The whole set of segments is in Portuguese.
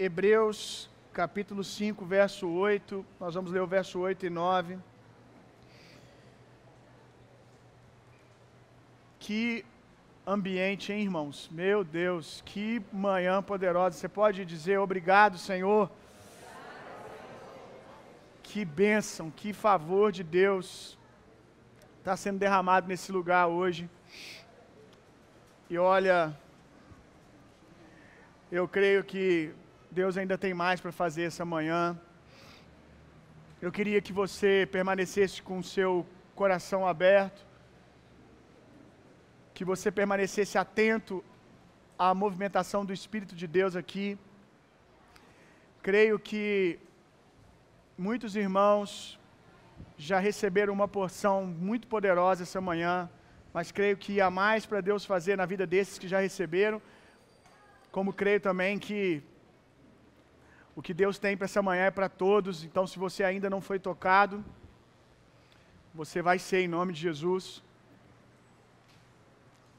Hebreus capítulo 5, verso 8. Nós vamos ler o verso 8 e 9. Que ambiente, hein, irmãos? Meu Deus, que manhã poderosa. Você pode dizer obrigado, Senhor. Que bênção, que favor de Deus está sendo derramado nesse lugar hoje. E olha, eu creio que Deus ainda tem mais para fazer essa manhã. Eu queria que você permanecesse com o seu coração aberto, que você permanecesse atento à movimentação do Espírito de Deus aqui. Creio que muitos irmãos já receberam uma porção muito poderosa essa manhã, mas creio que há mais para Deus fazer na vida desses que já receberam, como creio também que o que Deus tem para essa manhã é para todos, então se você ainda não foi tocado, você vai ser em nome de Jesus.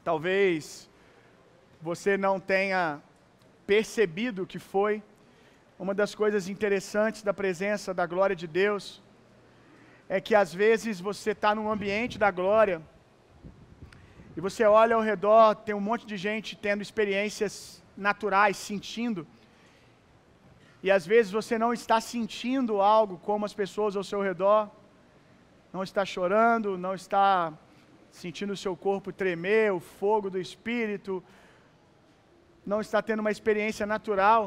Talvez você não tenha percebido que foi. Uma das coisas interessantes da presença da glória de Deus é que às vezes você está num ambiente da glória e você olha ao redor, tem um monte de gente tendo experiências naturais, sentindo, e às vezes você não está sentindo algo como as pessoas ao seu redor, não está chorando, não está sentindo o seu corpo tremer, o fogo do espírito, não está tendo uma experiência natural,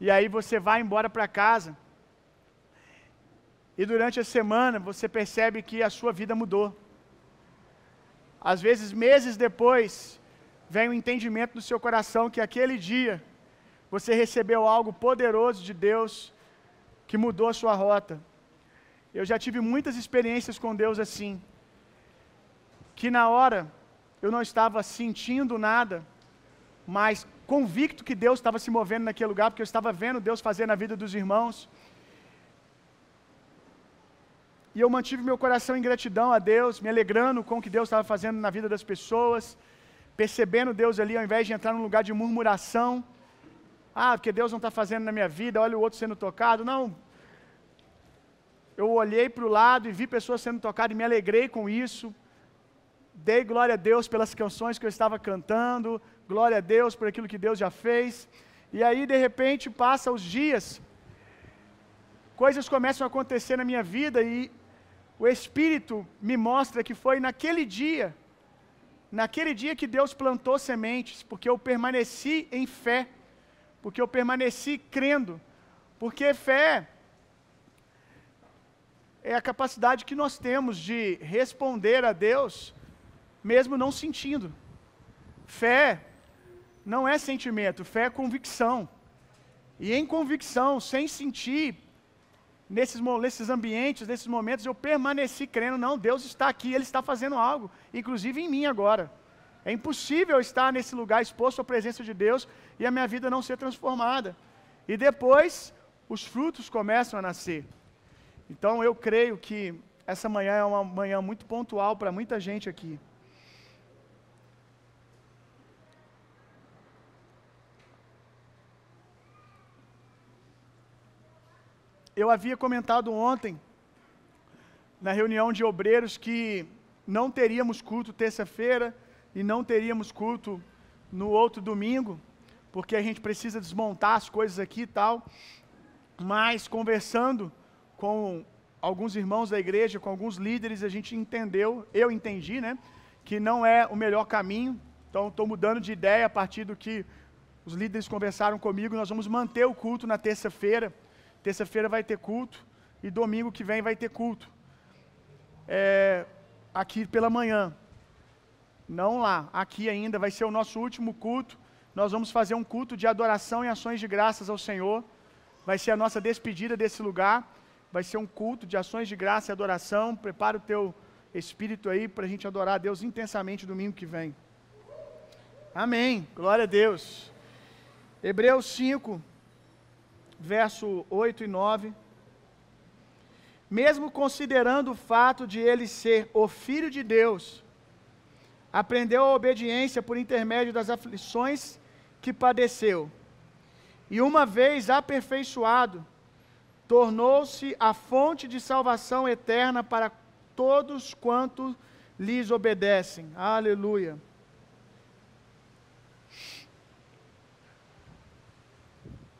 e aí você vai embora para casa. E durante a semana você percebe que a sua vida mudou. Às vezes, meses depois, vem o entendimento no seu coração que aquele dia você recebeu algo poderoso de Deus que mudou a sua rota. Eu já tive muitas experiências com Deus assim, que na hora eu não estava sentindo nada, mas convicto que Deus estava se movendo naquele lugar, porque eu estava vendo Deus fazer na vida dos irmãos. E eu mantive meu coração em gratidão a Deus, me alegrando com o que Deus estava fazendo na vida das pessoas, percebendo Deus ali, ao invés de entrar num lugar de murmuração. Ah, porque Deus não está fazendo na minha vida, olha o outro sendo tocado. Não. Eu olhei para o lado e vi pessoas sendo tocadas e me alegrei com isso. Dei glória a Deus pelas canções que eu estava cantando, glória a Deus por aquilo que Deus já fez. E aí, de repente, passa os dias, coisas começam a acontecer na minha vida e o Espírito me mostra que foi naquele dia, naquele dia que Deus plantou sementes, porque eu permaneci em fé, porque eu permaneci crendo, porque fé é a capacidade que nós temos de responder a Deus, mesmo não sentindo. Fé não é sentimento, fé é convicção. E em convicção, sem sentir, nesses, nesses ambientes, nesses momentos, eu permaneci crendo, não, Deus está aqui, Ele está fazendo algo, inclusive em mim agora. É impossível estar nesse lugar exposto à presença de Deus e a minha vida não ser transformada. E depois, os frutos começam a nascer. Então, eu creio que essa manhã é uma manhã muito pontual para muita gente aqui. Eu havia comentado ontem, na reunião de obreiros, que não teríamos culto terça-feira e não teríamos culto no outro domingo, porque a gente precisa desmontar as coisas aqui e tal. Mas conversando com alguns irmãos da igreja, com alguns líderes, a gente entendeu, eu entendi, né, que não é o melhor caminho. Então estou mudando de ideia a partir do que os líderes conversaram comigo. Nós vamos manter o culto na terça-feira. Terça-feira vai ter culto e domingo que vem vai ter culto. É, aqui pela manhã. Não lá, aqui ainda vai ser o nosso último culto. Nós vamos fazer um culto de adoração e ações de graças ao Senhor. Vai ser a nossa despedida desse lugar. Vai ser um culto de ações de graça e adoração. Prepara o teu espírito aí para a gente adorar a Deus intensamente domingo que vem. Amém. Glória a Deus. Hebreus 5, verso 8 e 9. Mesmo considerando o fato de ele ser o Filho de Deus, aprendeu a obediência por intermédio das aflições que padeceu. e uma vez aperfeiçoado, tornou-se a fonte de salvação eterna para todos quantos lhes obedecem. Aleluia.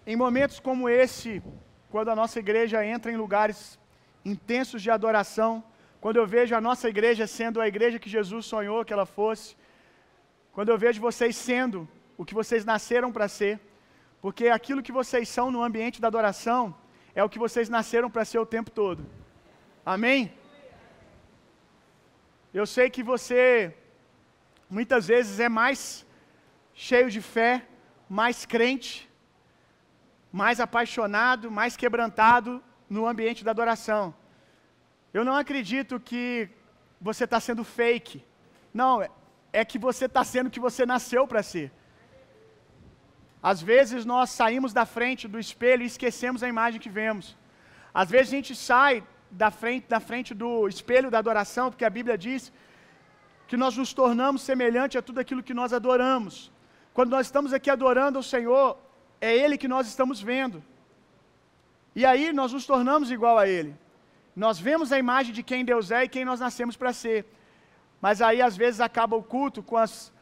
Em momentos como esse, quando a nossa igreja entra em lugares intensos de adoração, quando eu vejo a nossa igreja sendo a igreja que Jesus sonhou que ela fosse, quando eu vejo vocês sendo o que vocês nasceram para ser, porque aquilo que vocês são no ambiente da adoração é o que vocês nasceram para ser o tempo todo. Amém? Eu sei que você muitas vezes é mais cheio de fé, mais crente, mais apaixonado, mais quebrantado no ambiente da adoração. Eu não acredito que você está sendo fake. Não, é que você está sendo o que você nasceu para ser. Às vezes nós saímos da frente do espelho e esquecemos a imagem que vemos. Às vezes a gente sai da frente, da frente do espelho da adoração, porque a Bíblia diz que nós nos tornamos semelhante a tudo aquilo que nós adoramos. Quando nós estamos aqui adorando ao Senhor, é Ele que nós estamos vendo. E aí nós nos tornamos igual a Ele. Nós vemos a imagem de quem Deus é e quem nós nascemos para ser. Mas aí às vezes acaba o culto com as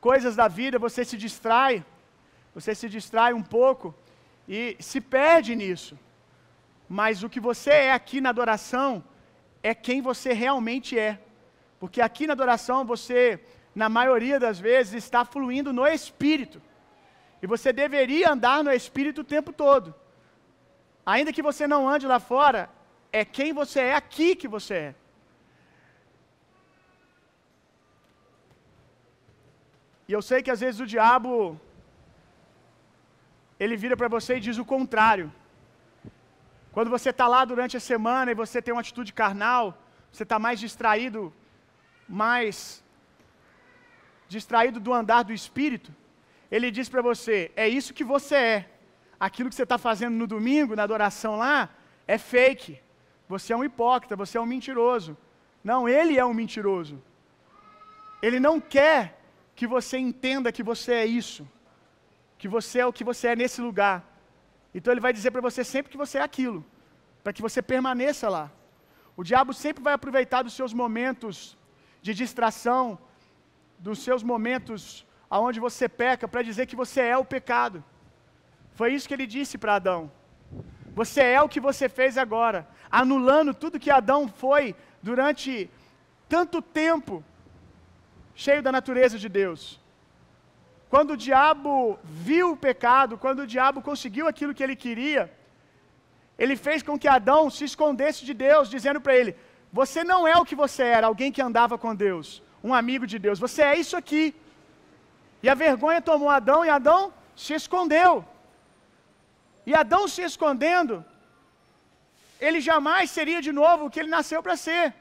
coisas da vida, você se distrai, você se distrai um pouco e se perde nisso. Mas o que você é aqui na adoração é quem você realmente é. Porque aqui na adoração você, na maioria das vezes, está fluindo no espírito. E você deveria andar no espírito o tempo todo. Ainda que você não ande lá fora, é quem você é aqui que você é. E eu sei que às vezes o diabo ele vira para você e diz o contrário. Quando você está lá durante a semana e você tem uma atitude carnal, você está mais distraído, mais distraído do andar do Espírito, ele diz para você: é isso que você é. Aquilo que você está fazendo no domingo, na adoração lá, é fake. Você é um hipócrita, você é um mentiroso. Não, ele é um mentiroso. Ele não quer que você entenda que você é isso que você é o que você é nesse lugar. Então ele vai dizer para você sempre que você é aquilo, para que você permaneça lá. O diabo sempre vai aproveitar dos seus momentos de distração, dos seus momentos aonde você peca, para dizer que você é o pecado. Foi isso que ele disse para Adão. Você é o que você fez agora, anulando tudo que Adão foi durante tanto tempo, cheio da natureza de Deus. Quando o diabo viu o pecado, quando o diabo conseguiu aquilo que ele queria, ele fez com que Adão se escondesse de Deus, dizendo para ele: Você não é o que você era, alguém que andava com Deus, um amigo de Deus, você é isso aqui. E a vergonha tomou Adão e Adão se escondeu. E Adão se escondendo, ele jamais seria de novo o que ele nasceu para ser,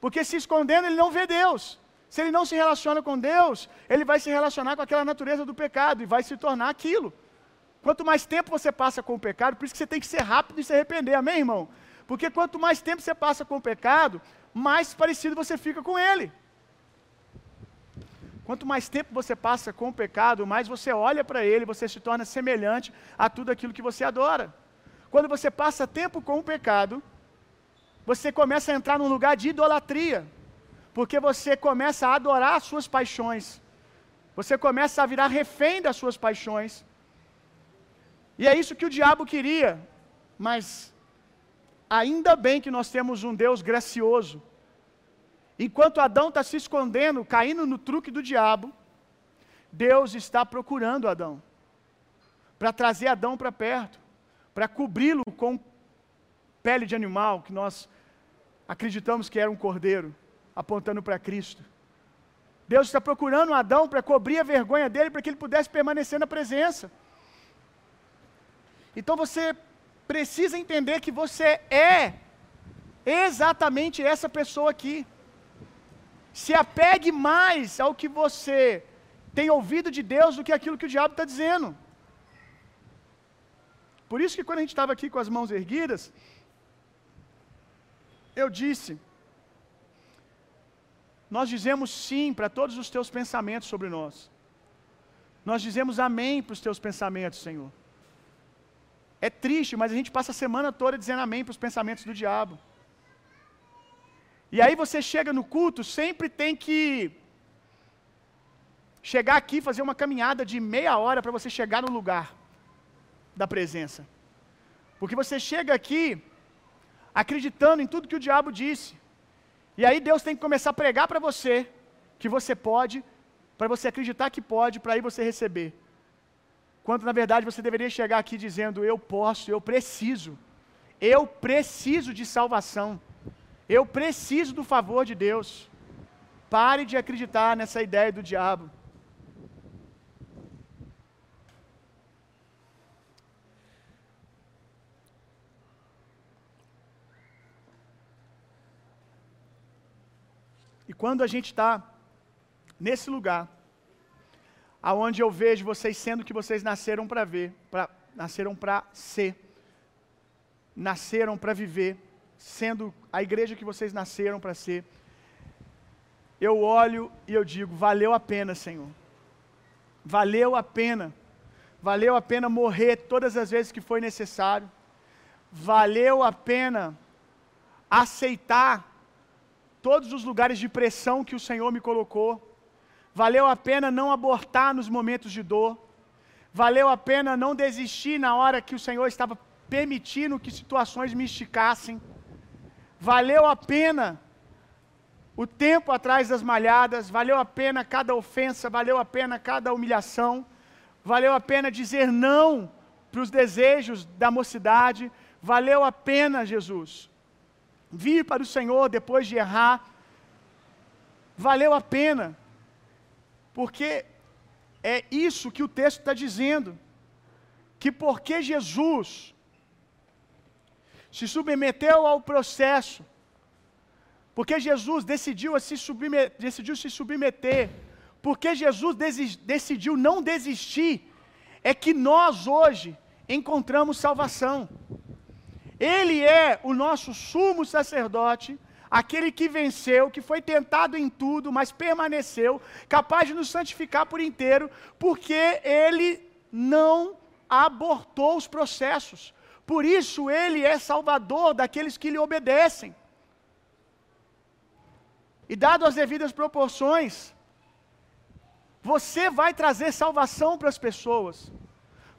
porque se escondendo ele não vê Deus. Se ele não se relaciona com Deus, ele vai se relacionar com aquela natureza do pecado e vai se tornar aquilo. Quanto mais tempo você passa com o pecado, por isso que você tem que ser rápido e se arrepender, amém, irmão? Porque quanto mais tempo você passa com o pecado, mais parecido você fica com ele. Quanto mais tempo você passa com o pecado, mais você olha para ele, você se torna semelhante a tudo aquilo que você adora. Quando você passa tempo com o pecado, você começa a entrar num lugar de idolatria porque você começa a adorar as suas paixões, você começa a virar refém das suas paixões, e é isso que o diabo queria, mas ainda bem que nós temos um Deus gracioso. Enquanto Adão está se escondendo, caindo no truque do diabo, Deus está procurando Adão, para trazer Adão para perto, para cobri-lo com pele de animal, que nós acreditamos que era um cordeiro apontando para Cristo. Deus está procurando Adão para cobrir a vergonha dele, para que ele pudesse permanecer na presença. Então você precisa entender que você é exatamente essa pessoa aqui. Se apegue mais ao que você tem ouvido de Deus do que aquilo que o diabo está dizendo. Por isso que quando a gente estava aqui com as mãos erguidas, eu disse nós dizemos sim para todos os teus pensamentos sobre nós. Nós dizemos amém para os teus pensamentos, Senhor. É triste, mas a gente passa a semana toda dizendo amém para os pensamentos do diabo. E aí você chega no culto, sempre tem que chegar aqui, fazer uma caminhada de meia hora para você chegar no lugar da presença. Porque você chega aqui acreditando em tudo que o diabo disse. E aí Deus tem que começar a pregar para você que você pode, para você acreditar que pode, para aí você receber. Quando na verdade você deveria chegar aqui dizendo: Eu posso, eu preciso, eu preciso de salvação, eu preciso do favor de Deus. Pare de acreditar nessa ideia do diabo. E quando a gente está nesse lugar, aonde eu vejo vocês sendo que vocês nasceram para ver, pra, nasceram para ser, nasceram para viver, sendo a igreja que vocês nasceram para ser, eu olho e eu digo: valeu a pena, Senhor, valeu a pena, valeu a pena morrer todas as vezes que foi necessário, valeu a pena aceitar todos os lugares de pressão que o Senhor me colocou, valeu a pena não abortar nos momentos de dor, valeu a pena não desistir na hora que o Senhor estava permitindo que situações me esticassem, valeu a pena o tempo atrás das malhadas, valeu a pena cada ofensa, valeu a pena cada humilhação, valeu a pena dizer não para os desejos da mocidade, valeu a pena, Jesus, vir para o Senhor depois de errar, valeu a pena, porque é isso que o texto está dizendo, que porque Jesus se submeteu ao processo, porque Jesus decidiu se, submeter, decidiu se submeter, porque Jesus decidiu não desistir, é que nós hoje encontramos salvação. Ele é o nosso sumo sacerdote, aquele que venceu, que foi tentado em tudo, mas permaneceu, capaz de nos santificar por inteiro, porque ele não abortou os processos. Por isso ele é salvador daqueles que lhe obedecem. E dado as devidas proporções, você vai trazer salvação para as pessoas.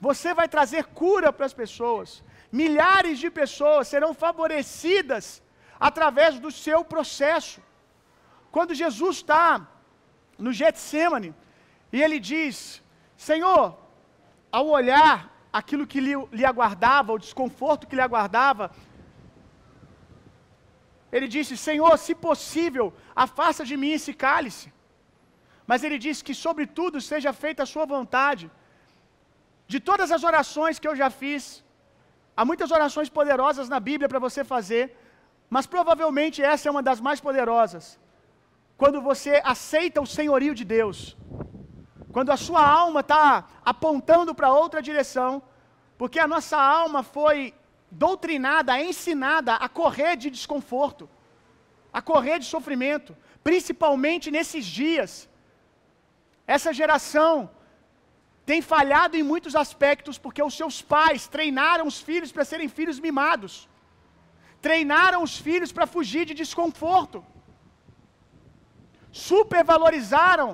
Você vai trazer cura para as pessoas. Milhares de pessoas serão favorecidas através do seu processo. Quando Jesus está no Getsemane e ele diz: Senhor, ao olhar aquilo que lhe, lhe aguardava, o desconforto que lhe aguardava, ele disse: Senhor, se possível, afasta de mim esse cálice. Mas ele disse que, sobretudo, seja feita a sua vontade. De todas as orações que eu já fiz, há muitas orações poderosas na Bíblia para você fazer, mas provavelmente essa é uma das mais poderosas. Quando você aceita o senhorio de Deus, quando a sua alma está apontando para outra direção, porque a nossa alma foi doutrinada, ensinada a correr de desconforto, a correr de sofrimento, principalmente nesses dias. Essa geração tem falhado em muitos aspectos porque os seus pais treinaram os filhos para serem filhos mimados treinaram os filhos para fugir de desconforto, supervalorizaram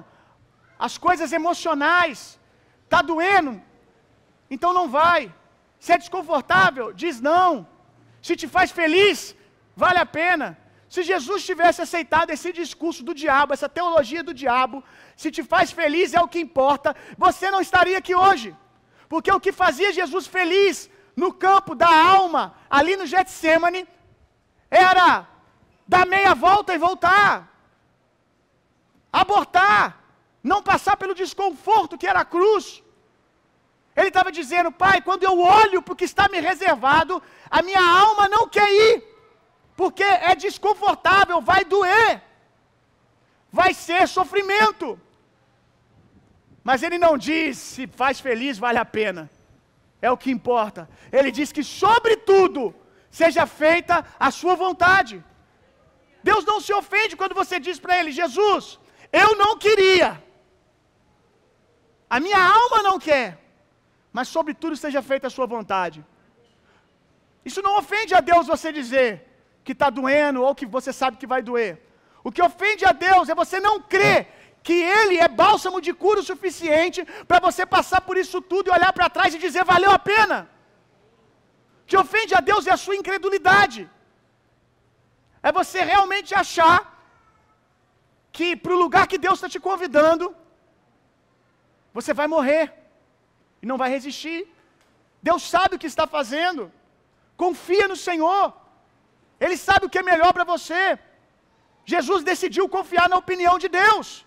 as coisas emocionais. Está doendo? Então não vai. Se é desconfortável, diz não. Se te faz feliz, vale a pena. Se Jesus tivesse aceitado esse discurso do diabo, essa teologia do diabo, se te faz feliz é o que importa, você não estaria aqui hoje. Porque o que fazia Jesus feliz no campo da alma, ali no Getsemane, era dar meia volta e voltar, abortar, não passar pelo desconforto que era a cruz. Ele estava dizendo, Pai, quando eu olho para o que está me reservado, a minha alma não quer ir, porque é desconfortável, vai doer, vai ser sofrimento. Mas ele não diz se faz feliz, vale a pena. É o que importa. Ele diz que, sobretudo, seja feita a sua vontade. Deus não se ofende quando você diz para ele: Jesus, eu não queria, a minha alma não quer, mas sobretudo seja feita a sua vontade. Isso não ofende a Deus você dizer que está doendo ou que você sabe que vai doer. O que ofende a Deus é você não crer que Ele é bálsamo de cura o suficiente para você passar por isso tudo e olhar para trás e dizer valeu a pena. O que ofende a Deus é a sua incredulidade. É você realmente achar que para o lugar que Deus está te convidando, você vai morrer e não vai resistir. Deus sabe o que está fazendo. Confia no Senhor. Ele sabe o que é melhor para você. Jesus decidiu confiar na opinião de Deus.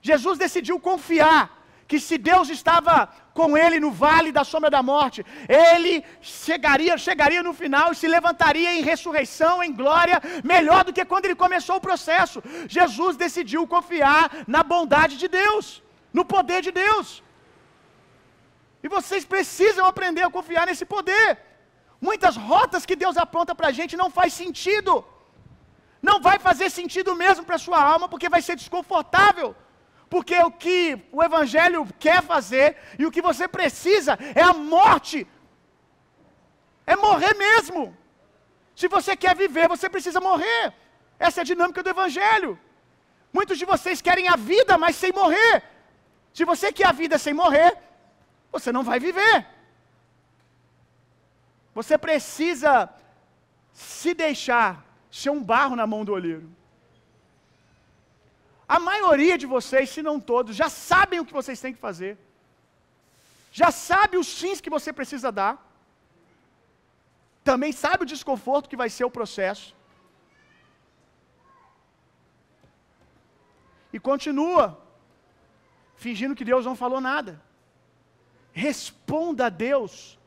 Jesus decidiu confiar que se Deus estava com ele no vale da sombra da morte, ele chegaria, chegaria no final e se levantaria em ressurreição, em glória, melhor do que quando ele começou o processo. Jesus decidiu confiar na bondade de Deus, no poder de Deus. E vocês precisam aprender a confiar nesse poder. Muitas rotas que Deus aponta para a gente não faz sentido. Não vai fazer sentido mesmo para a sua alma, porque vai ser desconfortável. Porque o que o Evangelho quer fazer e o que você precisa é a morte. É morrer mesmo. Se você quer viver, você precisa morrer. Essa é a dinâmica do Evangelho. Muitos de vocês querem a vida, mas sem morrer. Se você quer a vida sem morrer, você não vai viver. Você precisa se deixar ser um barro na mão do olheiro. A maioria de vocês, se não todos, já sabem o que vocês têm que fazer. Já sabe os sims que você precisa dar. Também sabe o desconforto que vai ser o processo. E continua fingindo que Deus não falou nada. Responda a Deus.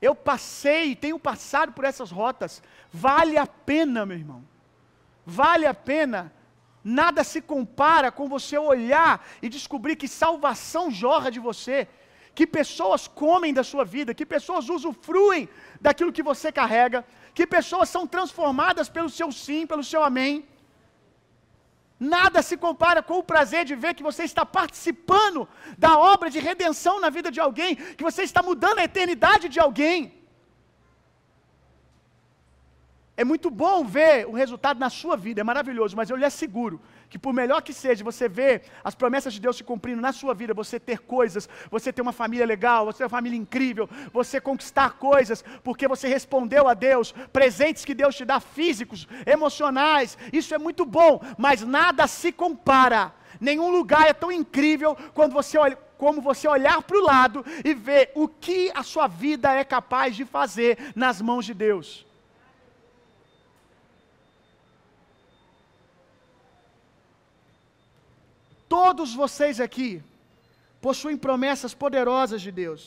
Eu passei, tenho passado por essas rotas. Vale a pena, meu irmão. Vale a pena. Nada se compara com você olhar e descobrir que salvação jorra de você, que pessoas comem da sua vida, que pessoas usufruem daquilo que você carrega, que pessoas são transformadas pelo seu sim, pelo seu amém. Nada se compara com o prazer de ver que você está participando da obra de redenção na vida de alguém, que você está mudando a eternidade de alguém. É muito bom ver o resultado na sua vida, é maravilhoso, mas eu lhe asseguro que por melhor que seja você ver as promessas de Deus se cumprindo na sua vida, você ter coisas, você ter uma família legal, você ter uma família incrível, você conquistar coisas, porque você respondeu a Deus, presentes que Deus te dá físicos, emocionais, isso é muito bom, mas nada se compara. Nenhum lugar é tão incrível quando você olha, como você olhar para o lado e ver o que a sua vida é capaz de fazer nas mãos de Deus. Todos vocês aqui possuem promessas poderosas de Deus.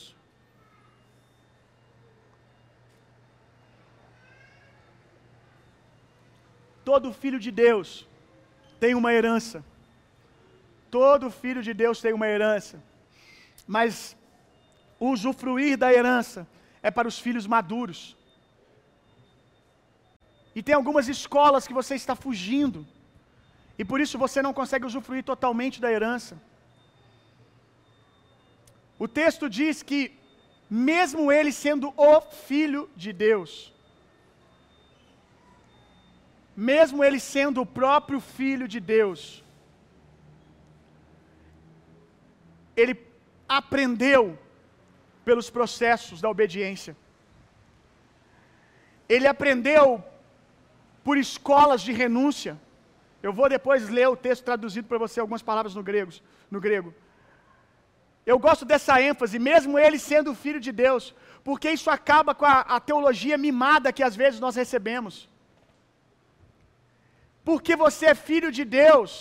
Todo filho de Deus tem uma herança. Todo filho de Deus tem uma herança. Mas o usufruir da herança é para os filhos maduros. E tem algumas escolas que você está fugindo. E por isso você não consegue usufruir totalmente da herança. O texto diz que, mesmo ele sendo o Filho de Deus, mesmo ele sendo o próprio Filho de Deus, ele aprendeu pelos processos da obediência. Ele aprendeu por escolas de renúncia. Eu vou depois ler o texto traduzido para você algumas palavras no grego, no grego. Eu gosto dessa ênfase, mesmo ele sendo filho de Deus, porque isso acaba com a, a teologia mimada que às vezes nós recebemos. Porque você é filho de Deus,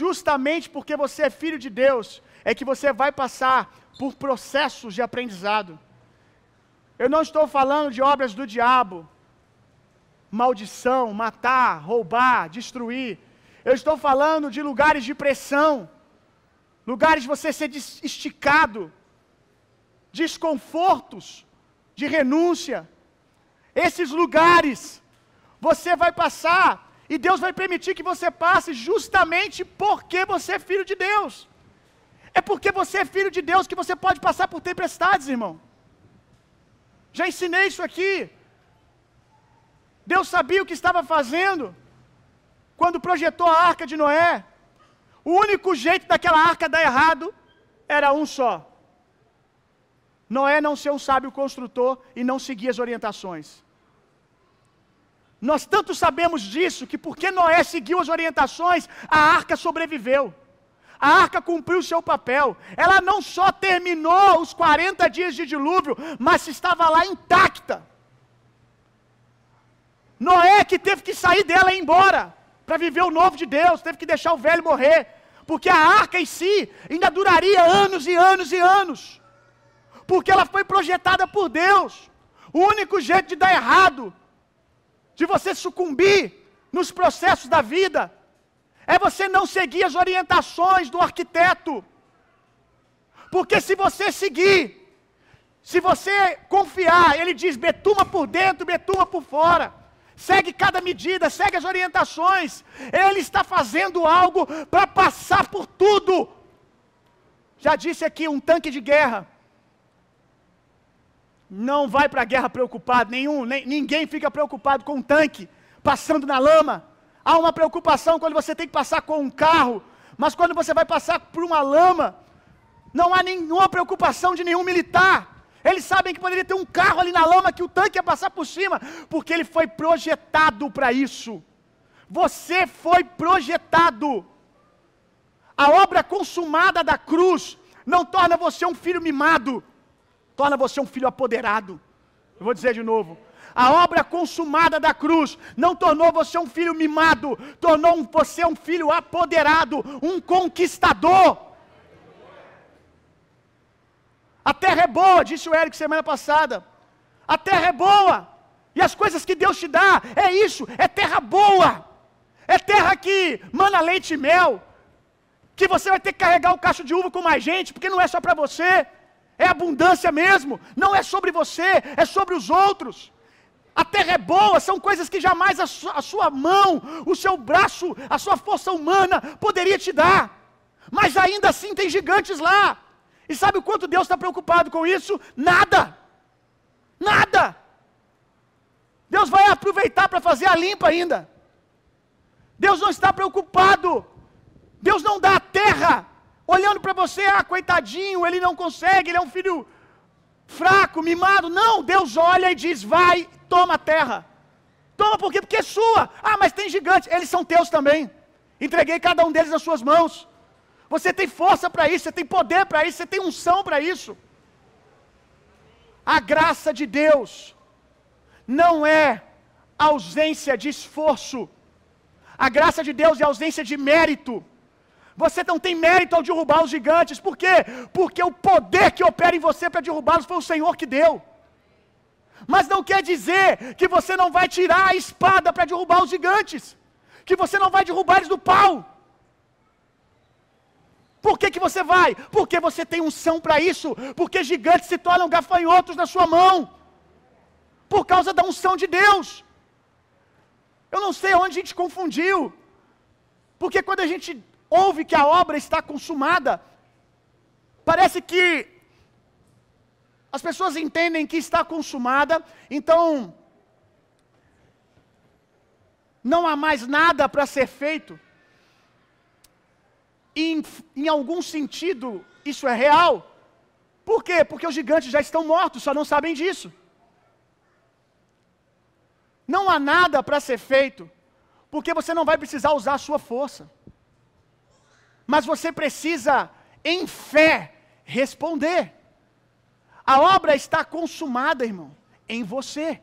justamente porque você é filho de Deus, é que você vai passar por processos de aprendizado. Eu não estou falando de obras do diabo, maldição, matar, roubar, destruir. Eu estou falando de lugares de pressão, lugares de você ser esticado, desconfortos, de renúncia. Esses lugares você vai passar e Deus vai permitir que você passe justamente porque você é filho de Deus. É porque você é filho de Deus que você pode passar por tempestades, irmão. Já ensinei isso aqui. Deus sabia o que estava fazendo quando projetou a arca de Noé. O único jeito daquela arca dar errado era um só: Noé não ser um sábio construtor e não seguir as orientações. Nós tanto sabemos disso que porque Noé seguiu as orientações, a arca sobreviveu. A arca cumpriu seu papel. Ela não só terminou os 40 dias de dilúvio, mas estava lá intacta. Noé que teve que sair dela e ir embora para viver o novo de Deus, teve que deixar o velho morrer, porque a arca em si ainda duraria anos e anos e anos, porque ela foi projetada por Deus. O único jeito de dar errado, de você sucumbir nos processos da vida, é você não seguir as orientações do arquiteto. Porque se você seguir, se você confiar, ele diz betuma por dentro, betuma por fora segue cada medida, segue as orientações. Ele está fazendo algo para passar por tudo. Já disse aqui, um tanque de guerra não vai para a guerra preocupado, nenhum, nem, ninguém fica preocupado com um tanque passando na lama. Há uma preocupação quando você tem que passar com um carro, mas quando você vai passar por uma lama, não há nenhuma preocupação de nenhum militar. Eles sabem que poderia ter um carro ali na lama que o tanque ia passar por cima, porque ele foi projetado para isso. Você foi projetado. A obra consumada da cruz não torna você um filho mimado, torna você um filho apoderado. Eu vou dizer de novo. A obra consumada da cruz não tornou você um filho mimado, tornou você um filho apoderado, um conquistador. A terra é boa, disse o Eric semana passada. A terra é boa. E as coisas que Deus te dá, é isso, é terra boa. É terra que mana leite e mel. Que você vai ter que carregar o cacho de uva com mais gente, porque não é só para você. É abundância mesmo. Não é sobre você, é sobre os outros. A terra é boa, são coisas que jamais a sua, a sua mão, o seu braço, a sua força humana poderia te dar. Mas ainda assim tem gigantes lá. E sabe o quanto Deus está preocupado com isso? Nada. Nada. Deus vai aproveitar para fazer a limpa ainda. Deus não está preocupado. Deus não dá a terra olhando para você, ah, coitadinho, ele não consegue, ele é um filho fraco, mimado. Não, Deus olha e diz: vai, toma a terra. Toma por quê? Porque é sua. Ah, mas tem gigantes, eles são teus também. Entreguei cada um deles nas suas mãos. Você tem força para isso, você tem poder para isso, você tem unção para isso. A graça de Deus não é ausência de esforço. A graça de Deus é ausência de mérito. Você não tem mérito ao derrubar os gigantes. Por quê? Porque o poder que opera em você para derrubá-los foi o Senhor que deu. Mas não quer dizer que você não vai tirar a espada para derrubar os gigantes. Que você não vai derrubar eles do pau. Por que, que você vai? Porque você tem unção para isso. Porque gigantes se tornam gafanhotos na sua mão. Por causa da unção de Deus. Eu não sei onde a gente confundiu. Porque quando a gente ouve que a obra está consumada, parece que as pessoas entendem que está consumada, então não há mais nada para ser feito em, em algum sentido, isso é real. Por quê? Porque os gigantes já estão mortos, só não sabem disso. Não há nada para ser feito, porque você não vai precisar usar a sua força. Mas você precisa, em fé, responder. A obra está consumada, irmão, em você.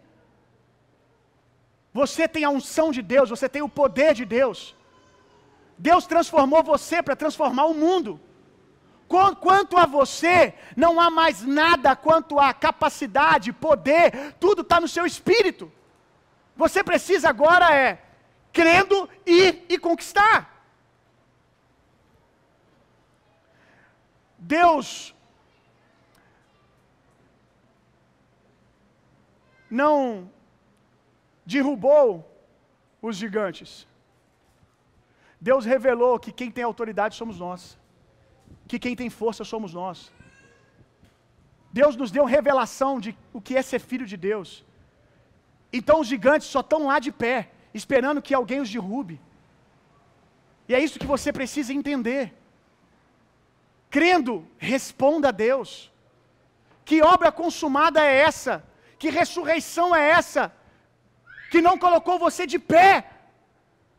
Você tem a unção de Deus, você tem o poder de Deus. Deus transformou você para transformar o mundo. Quanto a você, não há mais nada quanto a capacidade, poder, tudo está no seu espírito. Você precisa agora é crendo ir e conquistar. Deus não derrubou os gigantes. Deus revelou que quem tem autoridade somos nós. que quem tem força somos nós. Deus nos deu revelação de o que é ser filho de Deus. Então os gigantes só estão lá de pé, esperando que alguém os derrube. E é isso que você precisa entender. Crendo, responda a Deus. Que obra consumada é essa? Que ressurreição é essa? Que não colocou você de pé,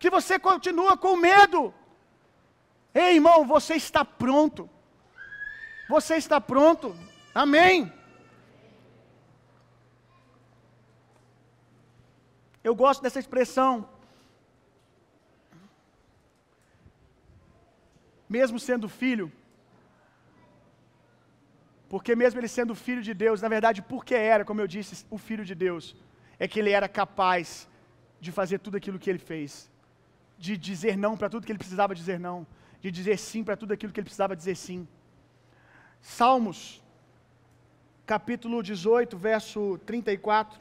que você continua com medo. Ei, irmão, você está pronto. Você está pronto. Amém. Eu gosto dessa expressão. Mesmo sendo filho, porque mesmo ele sendo filho de Deus, na verdade, porque era, como eu disse, o filho de Deus, é que ele era capaz de fazer tudo aquilo que ele fez, de dizer não para tudo que ele precisava dizer não, de dizer sim para tudo aquilo que ele precisava dizer sim. Salmos, capítulo 18, verso 34.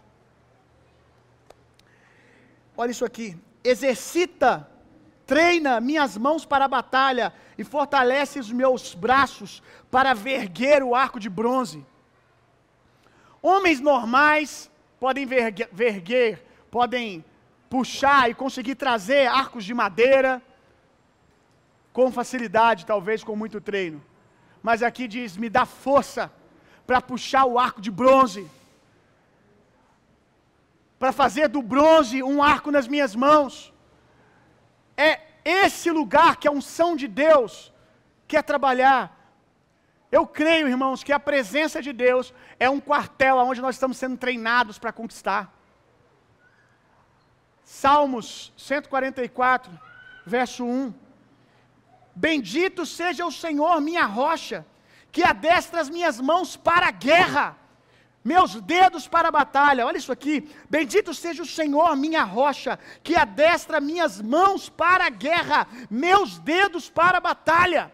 Olha isso aqui. Exercita, treina minhas mãos para a batalha e fortalece os meus braços para verguer o arco de bronze. Homens normais podem verguer, podem puxar e conseguir trazer arcos de madeira com facilidade, talvez com muito treino. Mas aqui diz: me dá força para puxar o arco de bronze, para fazer do bronze um arco nas minhas mãos. É esse lugar que a unção de Deus quer trabalhar. Eu creio, irmãos, que a presença de Deus é um quartel onde nós estamos sendo treinados para conquistar. Salmos 144, verso 1. Bendito seja o Senhor, minha rocha, que adestra as minhas mãos para a guerra, meus dedos para a batalha. Olha isso aqui. Bendito seja o Senhor, minha rocha, que adestra minhas mãos para a guerra, meus dedos para a batalha.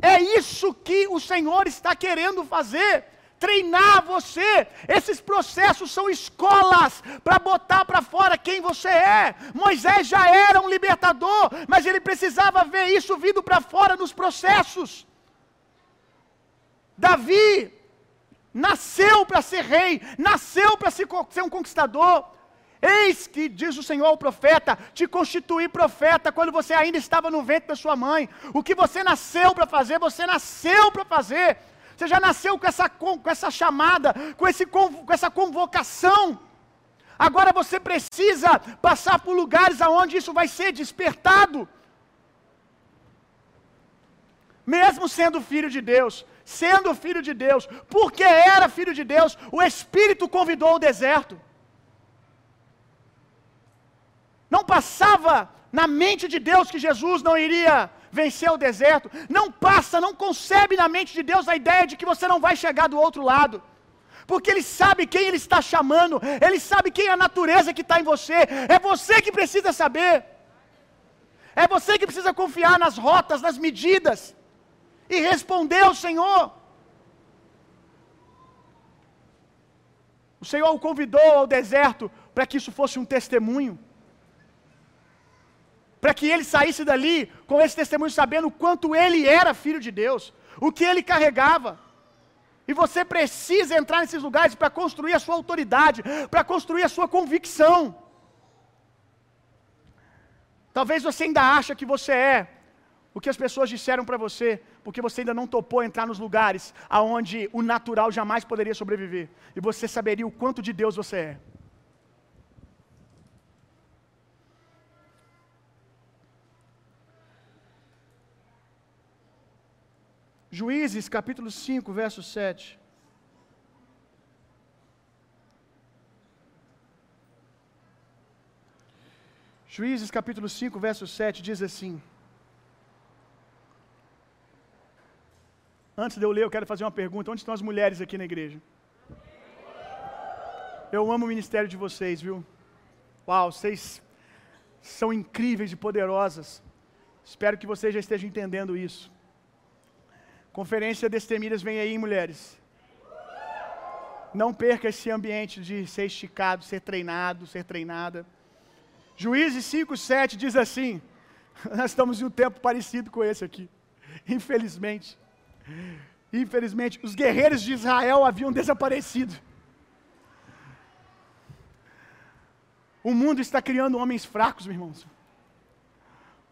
É isso que o Senhor está querendo fazer. Treinar você. Esses processos são escolas para botar para fora quem você é. Moisés já era um libertador, mas ele precisava ver isso vindo para fora nos processos. Davi nasceu para ser rei, nasceu para ser um conquistador. Eis que, diz o Senhor ao profeta, te constituí profeta quando você ainda estava no ventre da sua mãe. O que você nasceu para fazer, você nasceu para fazer. Você já nasceu com essa, com essa chamada, com, esse, com essa convocação. Agora você precisa passar por lugares aonde isso vai ser despertado. Mesmo sendo filho de Deus, sendo filho de Deus, porque era filho de Deus, o Espírito convidou ao deserto. Não passava na mente de Deus que Jesus não iria vencer o deserto. Não passa, não concebe na mente de Deus a ideia de que você não vai chegar do outro lado. Porque Ele sabe quem Ele está chamando, Ele sabe quem é a natureza que está em você. É você que precisa saber. É você que precisa confiar nas rotas, nas medidas. E responder ao Senhor. O Senhor o convidou ao deserto para que isso fosse um testemunho para que ele saísse dali com esse testemunho, sabendo o quanto ele era filho de Deus, o que ele carregava. E você precisa entrar nesses lugares para construir a sua autoridade, para construir a sua convicção. Talvez você ainda acha que você é o que as pessoas disseram para você, porque você ainda não topou entrar nos lugares aonde o natural jamais poderia sobreviver. E você saberia o quanto de Deus você é. Juízes capítulo 5, verso 7. Juízes capítulo 5, verso 7 diz assim: Antes de eu ler, eu quero fazer uma pergunta. Onde estão as mulheres aqui na igreja? Eu amo o ministério de vocês, viu? Uau, vocês são incríveis e poderosas. Espero que vocês já estejam entendendo isso. Conferência Destemidas vem aí, mulheres. Não perca esse ambiente de ser esticado, ser treinado, ser treinada. Juízes 5, 7 diz assim: Nós estamos em um tempo parecido com esse aqui. Infelizmente. Infelizmente, os guerreiros de Israel haviam desaparecido. O mundo está criando homens fracos, meus irmãos.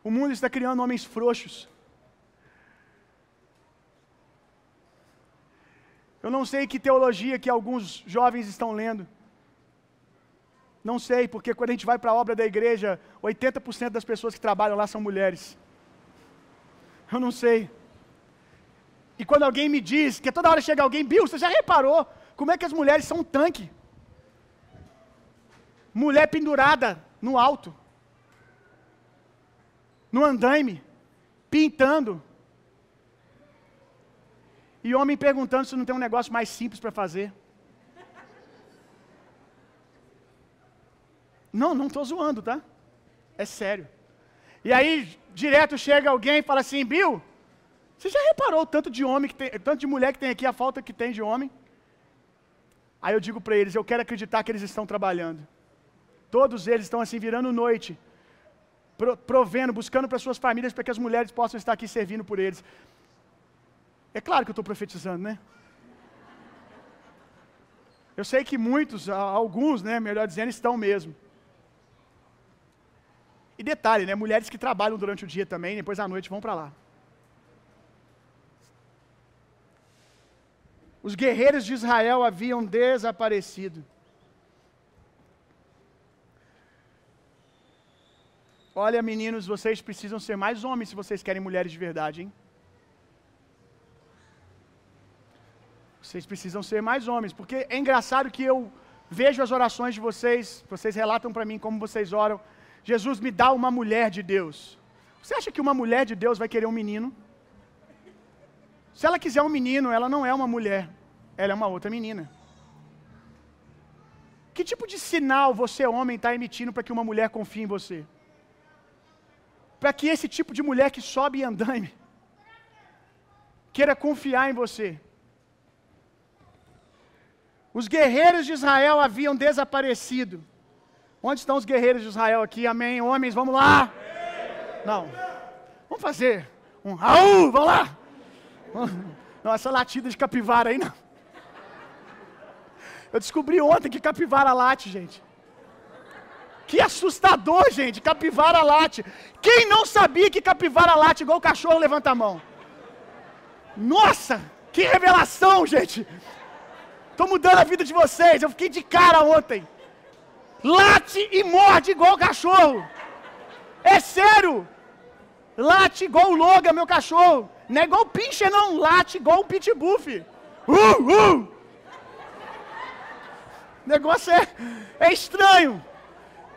O mundo está criando homens frouxos. Eu não sei que teologia que alguns jovens estão lendo. Não sei, porque quando a gente vai para a obra da igreja, 80% das pessoas que trabalham lá são mulheres. Eu não sei. E quando alguém me diz, que toda hora chega alguém, Bill, você já reparou como é que as mulheres são um tanque? Mulher pendurada no alto, no andaime, pintando. E homem perguntando se não tem um negócio mais simples para fazer. Não, não estou zoando, tá? É sério. E aí, direto chega alguém e fala assim: Bill, você já reparou o tanto de homem que tem, tanto de mulher que tem aqui, a falta que tem de homem? Aí eu digo para eles: eu quero acreditar que eles estão trabalhando. Todos eles estão assim virando noite, provendo, buscando para suas famílias para que as mulheres possam estar aqui servindo por eles. É claro que eu estou profetizando, né? Eu sei que muitos, alguns, né, melhor dizendo, estão mesmo. E detalhe, né, mulheres que trabalham durante o dia também, depois à noite vão para lá. Os guerreiros de Israel haviam desaparecido. Olha, meninos, vocês precisam ser mais homens se vocês querem mulheres de verdade, hein? Vocês precisam ser mais homens, porque é engraçado que eu vejo as orações de vocês, vocês relatam para mim como vocês oram. Jesus me dá uma mulher de Deus. Você acha que uma mulher de Deus vai querer um menino? Se ela quiser um menino, ela não é uma mulher, ela é uma outra menina. Que tipo de sinal você, homem, está emitindo para que uma mulher confie em você? para que esse tipo de mulher que sobe e andame queira confiar em você. Os guerreiros de Israel haviam desaparecido. Onde estão os guerreiros de Israel aqui? Amém. Homens, vamos lá. Não. Vamos fazer um Raul, vamos lá. Não, essa latida de capivara aí não. Eu descobri ontem que capivara late, gente. Que assustador, gente. Capivara late. Quem não sabia que capivara late igual o cachorro, levanta a mão. Nossa, que revelação, gente. Estou mudando a vida de vocês. Eu fiquei de cara ontem. Late e morde igual cachorro. É sério. Late igual o Logan, meu cachorro. Não é igual o pincher, não. Late igual o pitbull, filho. Uh, uh. O negócio é, é estranho.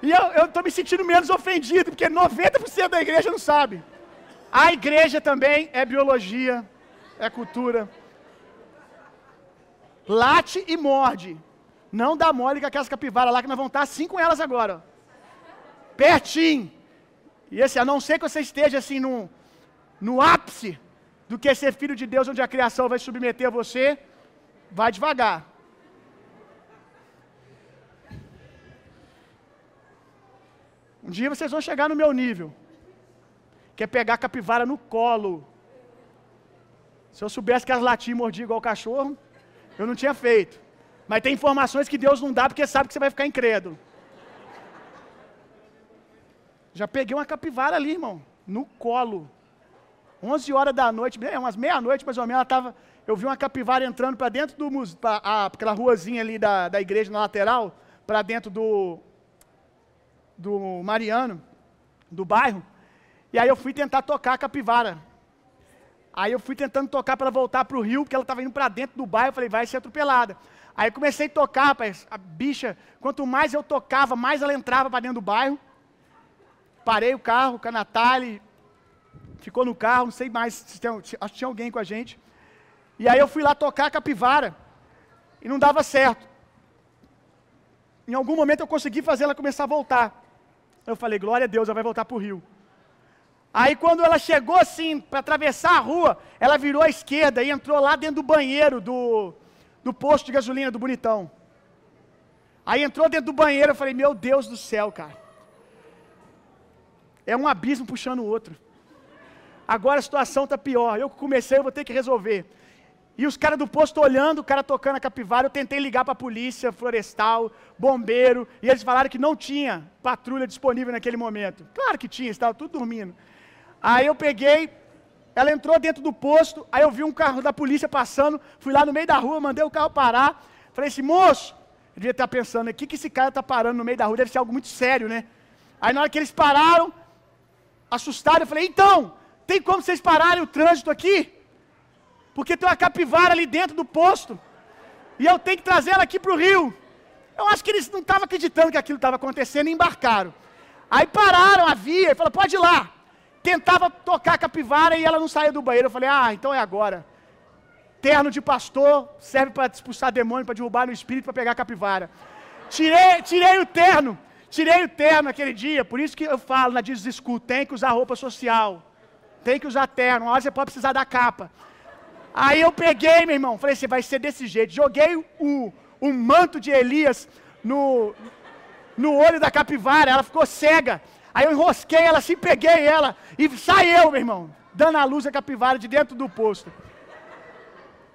E eu estou me sentindo menos ofendido, porque 90% da igreja não sabe. A igreja também é biologia, é cultura. Late e morde. Não dá mole com aquelas capivaras lá que nós vamos estar assim com elas agora. Pertinho. E esse, a não ser que você esteja assim no, no ápice do que é ser filho de Deus, onde a criação vai submeter você, vai devagar. Um dia vocês vão chegar no meu nível. Que é pegar a capivara no colo. Se eu soubesse que as latiam mordiam igual cachorro, eu não tinha feito. Mas tem informações que Deus não dá porque sabe que você vai ficar incrédulo. Já peguei uma capivara ali, irmão, no colo. 11 horas da noite, umas meia-noite mais ou menos, ela tava, eu vi uma capivara entrando para dentro do pra, a, aquela ruazinha ali da, da igreja na lateral, para dentro do, do Mariano, do bairro, e aí eu fui tentar tocar a capivara. Aí eu fui tentando tocar para ela voltar para o rio, porque ela estava indo para dentro do bairro, eu falei, vai ser atropelada. Aí comecei a tocar, rapaz, a bicha, quanto mais eu tocava, mais ela entrava para dentro do bairro. Parei o carro com a Natália, ficou no carro, não sei mais, se tem, acho que tinha alguém com a gente. E aí eu fui lá tocar a capivara, e não dava certo. Em algum momento eu consegui fazer ela começar a voltar. Eu falei, glória a Deus, ela vai voltar para o rio. Aí quando ela chegou assim, para atravessar a rua, ela virou à esquerda e entrou lá dentro do banheiro do, do posto de gasolina do Bonitão. Aí entrou dentro do banheiro, eu falei, meu Deus do céu, cara. É um abismo puxando o outro. Agora a situação está pior. Eu comecei, eu vou ter que resolver. E os caras do posto olhando, o cara tocando a capivara, eu tentei ligar para a polícia florestal, bombeiro, e eles falaram que não tinha patrulha disponível naquele momento. Claro que tinha, estava tudo dormindo. Aí eu peguei, ela entrou dentro do posto, aí eu vi um carro da polícia passando, fui lá no meio da rua, mandei o carro parar, falei assim, moço, eu devia estar pensando, o que, que esse cara está parando no meio da rua? Deve ser algo muito sério, né? Aí na hora que eles pararam, assustado, eu falei, então, tem como vocês pararem o trânsito aqui? Porque tem uma capivara ali dentro do posto. E eu tenho que trazer ela aqui para o rio. Eu acho que eles não estavam acreditando que aquilo estava acontecendo e embarcaram. Aí pararam a via e falaram, pode ir lá. Tentava tocar a capivara e ela não saía do banheiro. Eu falei, ah, então é agora. Terno de pastor serve para expulsar demônio, para derrubar no espírito, para pegar a capivara. Tirei, tirei o terno. Tirei o terno aquele dia. Por isso que eu falo na School, tem que usar roupa social. Tem que usar terno. Uma hora você pode precisar da capa. Aí eu peguei, meu irmão, falei assim, vai ser desse jeito. Joguei o, o manto de Elias no, no olho da capivara, ela ficou cega. Aí eu enrosquei ela assim, peguei ela e saiu, meu irmão, dando a luz a capivara de dentro do posto.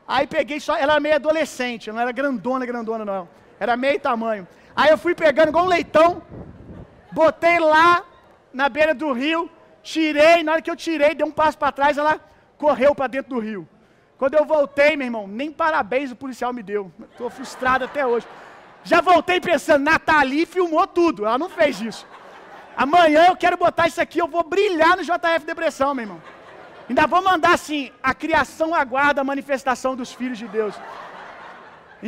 Aí peguei só, ela era meio adolescente, não era grandona, grandona não. Era meio tamanho. Aí eu fui pegando igual um leitão, botei lá na beira do rio, tirei, na hora que eu tirei, dei um passo para trás, ela correu para dentro do rio. Quando eu voltei, meu irmão, nem parabéns o policial me deu. Estou frustrado até hoje. Já voltei pensando, Nathalie filmou tudo. Ela não fez isso. Amanhã eu quero botar isso aqui, eu vou brilhar no JF Depressão, meu irmão. Ainda vou mandar assim, a criação aguarda a manifestação dos filhos de Deus.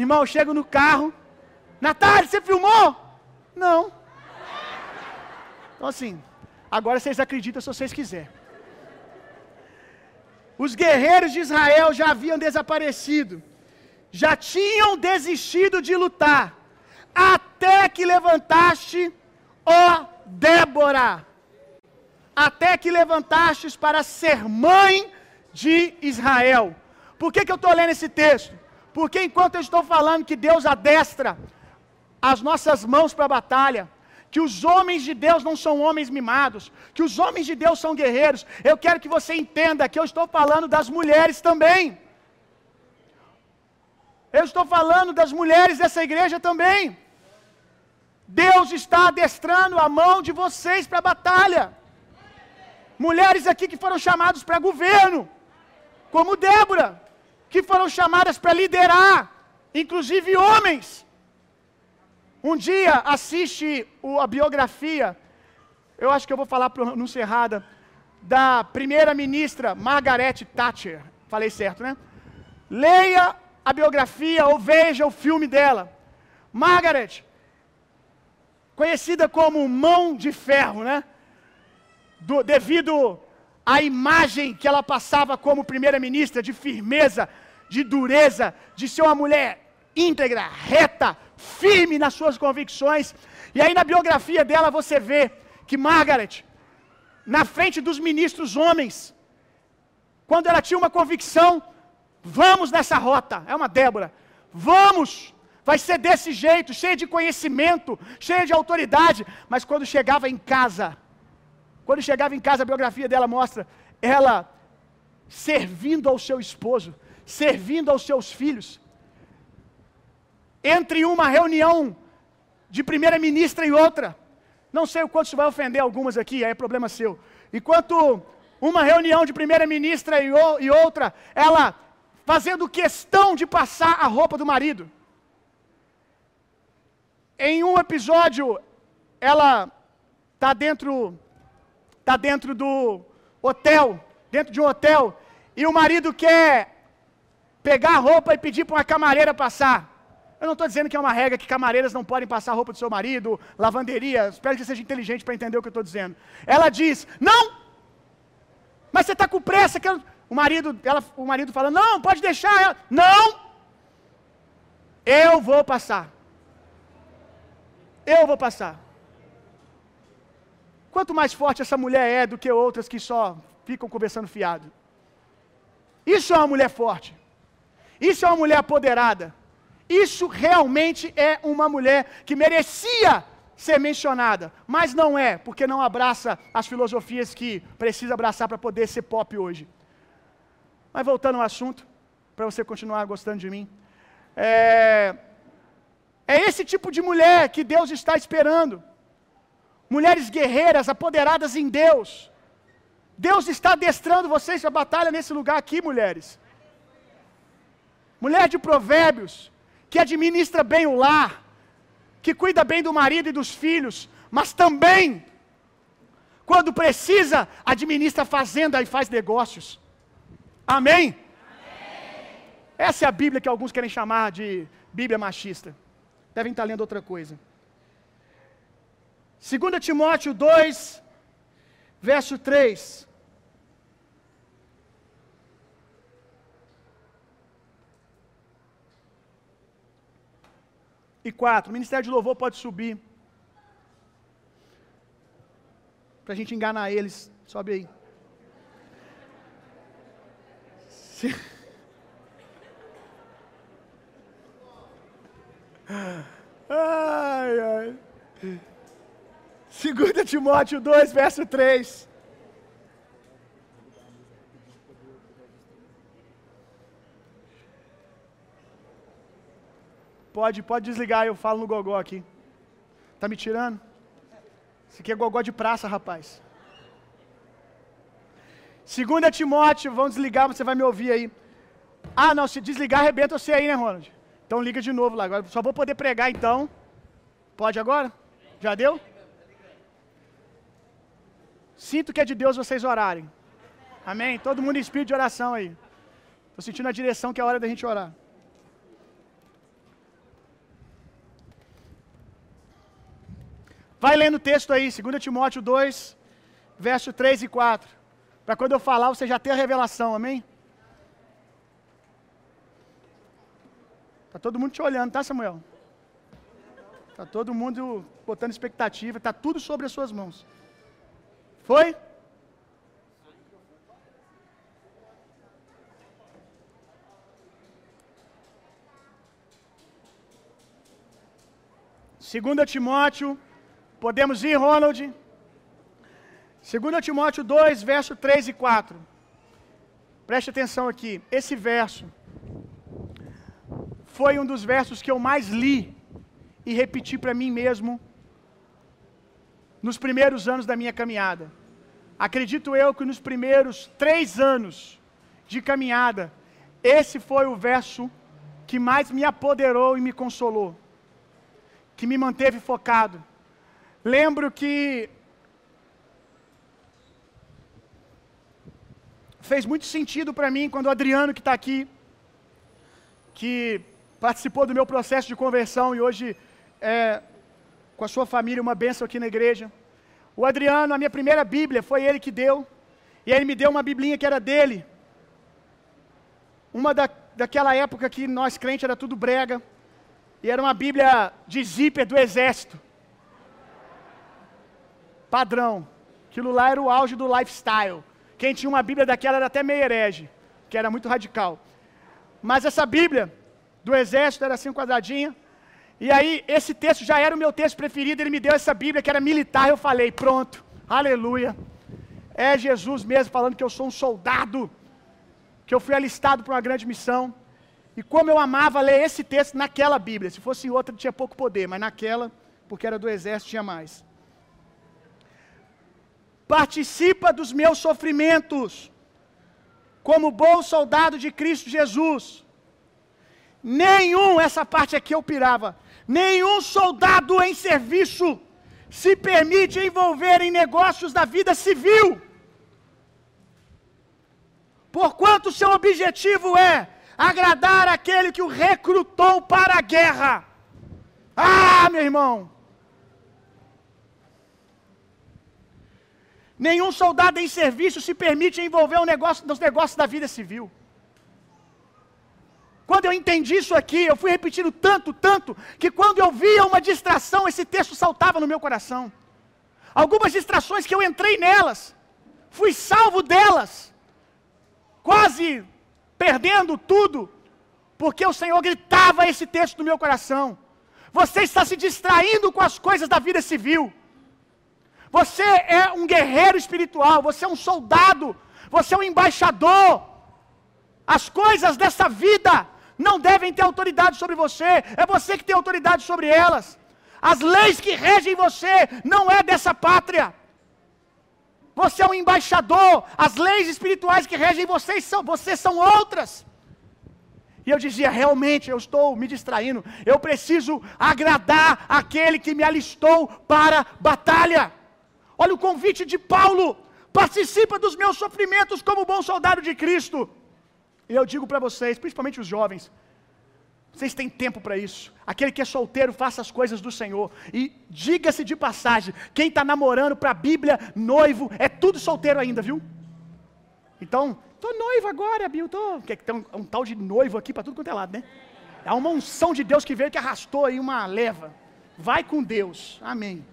Irmão, eu chego no carro. Natália, você filmou? Não. Então assim, agora vocês acreditam se vocês quiserem. Os guerreiros de Israel já haviam desaparecido, já tinham desistido de lutar, até que levantaste, ó Débora, até que levantastes para ser mãe de Israel. Por que, que eu estou lendo esse texto? Porque enquanto eu estou falando que Deus adestra as nossas mãos para a batalha, que os homens de Deus não são homens mimados, que os homens de Deus são guerreiros. Eu quero que você entenda que eu estou falando das mulheres também. Eu estou falando das mulheres dessa igreja também. Deus está adestrando a mão de vocês para a batalha. Mulheres aqui que foram chamadas para governo, como Débora, que foram chamadas para liderar, inclusive homens. Um dia assiste o, a biografia, eu acho que eu vou falar pronunciada, da primeira-ministra Margaret Thatcher. Falei certo, né? Leia a biografia ou veja o filme dela. Margaret, conhecida como mão de ferro, né? Do, devido à imagem que ela passava como primeira-ministra, de firmeza, de dureza, de ser uma mulher íntegra, reta, firme nas suas convicções. E aí na biografia dela você vê que Margaret, na frente dos ministros homens, quando ela tinha uma convicção, vamos nessa rota, é uma Débora, vamos, vai ser desse jeito, cheia de conhecimento, cheia de autoridade, mas quando chegava em casa, quando chegava em casa, a biografia dela mostra ela servindo ao seu esposo, servindo aos seus filhos, entre uma reunião de primeira-ministra e outra. Não sei o quanto isso vai ofender algumas aqui, aí é problema seu. Enquanto uma reunião de primeira-ministra e outra, ela fazendo questão de passar a roupa do marido. Em um episódio, ela está dentro, tá dentro do hotel, dentro de um hotel, e o marido quer pegar a roupa e pedir para uma camareira passar. Eu não estou dizendo que é uma regra que camareiras não podem passar a roupa do seu marido, lavanderia. Espero que você seja inteligente para entender o que eu estou dizendo. Ela diz: Não! Mas você está com pressa. Que O, marido, ela, o marido fala: Não, pode deixar. Ela, não! Eu vou passar. Eu vou passar. Quanto mais forte essa mulher é do que outras que só ficam conversando fiado. Isso é uma mulher forte. Isso é uma mulher apoderada. Isso realmente é uma mulher que merecia ser mencionada, mas não é, porque não abraça as filosofias que precisa abraçar para poder ser pop hoje. Mas voltando ao assunto, para você continuar gostando de mim, é, é esse tipo de mulher que Deus está esperando. Mulheres guerreiras, apoderadas em Deus. Deus está adestrando vocês a batalha nesse lugar aqui, mulheres. Mulher de provérbios, que administra bem o lar, que cuida bem do marido e dos filhos, mas também, quando precisa, administra fazenda e faz negócios. Amém? Amém? Essa é a Bíblia que alguns querem chamar de Bíblia machista. Devem estar lendo outra coisa. 2 Timóteo 2, verso 3. e 4. O ministério de louvor pode subir. Para a gente enganar eles. Sobe aí. Ai, ai. 2 Timóteo 2, verso 3. Pode, pode desligar, eu falo no gogó aqui. Tá me tirando? Isso aqui é gogó de praça, rapaz. Segunda Timóteo, vamos desligar, você vai me ouvir aí. Ah, não, se desligar, arrebenta você aí, né, Ronald? Então liga de novo lá. Agora só vou poder pregar então. Pode agora? Já deu? Sinto que é de Deus vocês orarem. Amém? Todo mundo em espírito de oração aí. Estou sentindo a direção que é a hora da gente orar. Vai lendo o texto aí, 2 Timóteo 2, verso 3 e 4. Para quando eu falar, você já ter a revelação, amém? Tá todo mundo te olhando, tá, Samuel? Tá todo mundo botando expectativa, tá tudo sobre as suas mãos. Foi? Segunda Timóteo Podemos ir, Ronald? 2 Timóteo 2, verso 3 e 4. Preste atenção aqui. Esse verso foi um dos versos que eu mais li e repeti para mim mesmo nos primeiros anos da minha caminhada. Acredito eu que nos primeiros três anos de caminhada, esse foi o verso que mais me apoderou e me consolou, que me manteve focado Lembro que fez muito sentido para mim quando o Adriano, que está aqui, que participou do meu processo de conversão e hoje é com a sua família uma bênção aqui na igreja. O Adriano, a minha primeira Bíblia, foi ele que deu. E ele me deu uma biblinha que era dele. Uma da, daquela época que nós crentes era tudo brega. E era uma Bíblia de zíper do exército padrão. Aquilo lá era o auge do lifestyle. Quem tinha uma Bíblia daquela era até meio herege, que era muito radical. Mas essa Bíblia do exército era assim quadradinha. E aí, esse texto já era o meu texto preferido. Ele me deu essa Bíblia que era militar. Eu falei: pronto, aleluia. É Jesus mesmo falando que eu sou um soldado, que eu fui alistado para uma grande missão. E como eu amava ler esse texto naquela Bíblia. Se fosse outra, tinha pouco poder, mas naquela, porque era do exército, tinha mais participa dos meus sofrimentos, como bom soldado de Cristo Jesus. Nenhum, essa parte aqui eu pirava, nenhum soldado em serviço se permite envolver em negócios da vida civil. Porquanto seu objetivo é agradar aquele que o recrutou para a guerra. Ah, meu irmão, Nenhum soldado em serviço se permite envolver um negócio, nos negócios da vida civil. Quando eu entendi isso aqui, eu fui repetindo tanto, tanto, que quando eu via uma distração, esse texto saltava no meu coração. Algumas distrações que eu entrei nelas, fui salvo delas, quase perdendo tudo, porque o Senhor gritava esse texto no meu coração. Você está se distraindo com as coisas da vida civil. Você é um guerreiro espiritual, você é um soldado, você é um embaixador. As coisas dessa vida não devem ter autoridade sobre você, é você que tem autoridade sobre elas. As leis que regem você não é dessa pátria. Você é um embaixador. As leis espirituais que regem vocês são, vocês são outras. E eu dizia, realmente, eu estou me distraindo. Eu preciso agradar aquele que me alistou para batalha. Olha o convite de Paulo. Participa dos meus sofrimentos como bom soldado de Cristo. E eu digo para vocês, principalmente os jovens, vocês têm tempo para isso. Aquele que é solteiro, faça as coisas do Senhor. E diga-se de passagem: quem está namorando para a Bíblia, noivo, é tudo solteiro ainda, viu? Então, tô noivo agora, Bill. Tô... Que tem um, um tal de noivo aqui para tudo quanto é lado, né? É uma unção de Deus que veio que arrastou aí uma leva. Vai com Deus. Amém.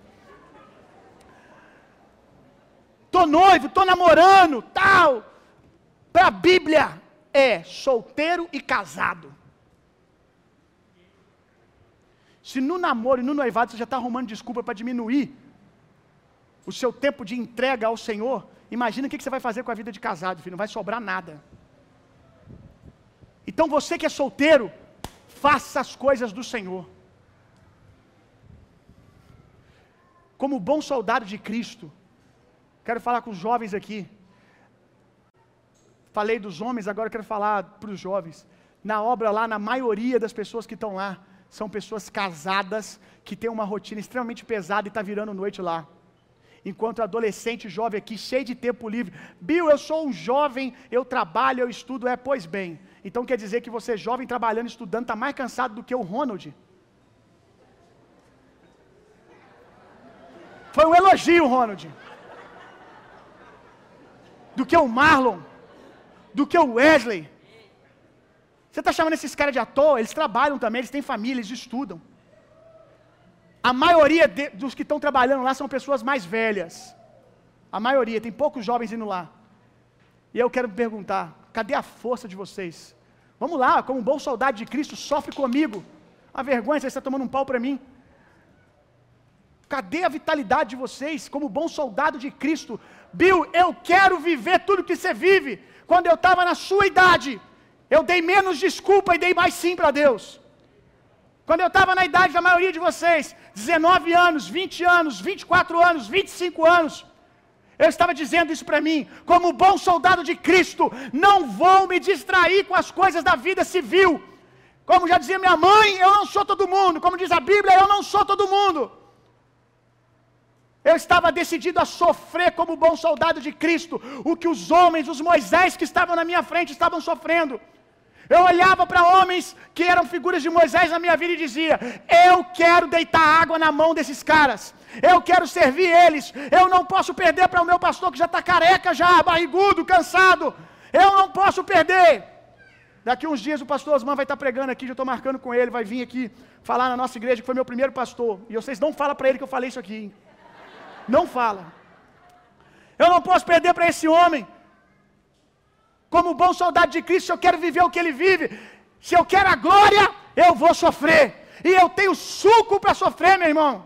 Tô noivo, tô namorando, tal. Para a Bíblia é solteiro e casado. Se no namoro e no noivado você já está arrumando desculpa para diminuir o seu tempo de entrega ao Senhor, imagina o que você vai fazer com a vida de casado, filho. Não vai sobrar nada. Então você que é solteiro, faça as coisas do Senhor. Como bom soldado de Cristo, quero falar com os jovens aqui. Falei dos homens, agora quero falar para os jovens. Na obra lá, na maioria das pessoas que estão lá, são pessoas casadas que têm uma rotina extremamente pesada e está virando noite lá. Enquanto adolescente jovem aqui, cheio de tempo livre. Bill, eu sou um jovem, eu trabalho, eu estudo. É, pois bem. Então quer dizer que você, jovem, trabalhando, estudando, está mais cansado do que o Ronald? Foi um elogio, Ronald. Do que o Marlon. Do que o Wesley. Você está chamando esses caras de à toa? Eles trabalham também, eles têm família, eles estudam. A maioria de, dos que estão trabalhando lá são pessoas mais velhas. A maioria, tem poucos jovens indo lá. E eu quero perguntar: cadê a força de vocês? Vamos lá, como um bom soldado de Cristo, sofre comigo. A vergonha, você está tomando um pau para mim. Cadê a vitalidade de vocês, como bom soldado de Cristo? Bill, eu quero viver tudo que você vive. Quando eu estava na sua idade, eu dei menos desculpa e dei mais sim para Deus. Quando eu estava na idade da maioria de vocês, 19 anos, 20 anos, 24 anos, 25 anos, eu estava dizendo isso para mim, como bom soldado de Cristo, não vou me distrair com as coisas da vida civil. Como já dizia minha mãe, eu não sou todo mundo. Como diz a Bíblia, eu não sou todo mundo. Eu estava decidido a sofrer como bom soldado de Cristo, o que os homens, os Moisés que estavam na minha frente estavam sofrendo. Eu olhava para homens que eram figuras de Moisés na minha vida e dizia: Eu quero deitar água na mão desses caras. Eu quero servir eles. Eu não posso perder para o meu pastor que já está careca, já barrigudo, cansado. Eu não posso perder. Daqui uns dias o pastor Osman vai estar tá pregando aqui, já estou marcando com ele, vai vir aqui falar na nossa igreja, que foi meu primeiro pastor. E vocês não falam para ele que eu falei isso aqui. Hein? Não fala. Eu não posso perder para esse homem. Como bom soldado de Cristo, eu quero viver o que ele vive. Se eu quero a glória, eu vou sofrer. E eu tenho suco para sofrer, meu irmão.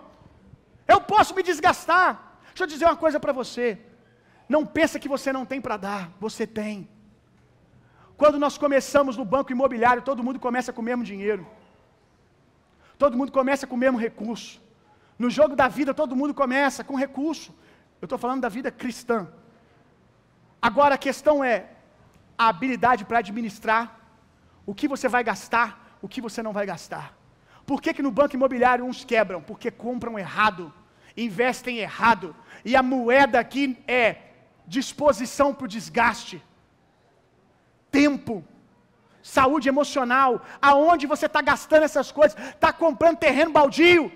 Eu posso me desgastar. Deixa eu dizer uma coisa para você. Não pensa que você não tem para dar, você tem. Quando nós começamos no banco imobiliário, todo mundo começa com o mesmo dinheiro. Todo mundo começa com o mesmo recurso. No jogo da vida, todo mundo começa com recurso. Eu estou falando da vida cristã. Agora a questão é: a habilidade para administrar o que você vai gastar, o que você não vai gastar. Por que, que no banco imobiliário uns quebram? Porque compram errado, investem errado. E a moeda aqui é disposição para o desgaste, tempo, saúde emocional. Aonde você está gastando essas coisas? Está comprando terreno baldio.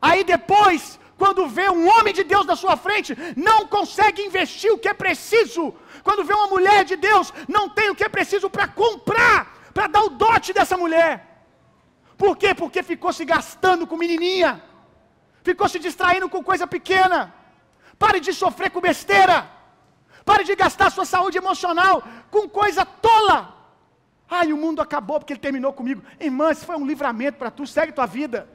Aí depois, quando vê um homem de Deus na sua frente, não consegue investir o que é preciso. Quando vê uma mulher de Deus, não tem o que é preciso para comprar, para dar o dote dessa mulher. Por quê? Porque ficou se gastando com menininha, ficou se distraindo com coisa pequena. Pare de sofrer com besteira. Pare de gastar sua saúde emocional com coisa tola. Ai, o mundo acabou porque ele terminou comigo. Irmã, isso foi um livramento para tu, segue tua vida.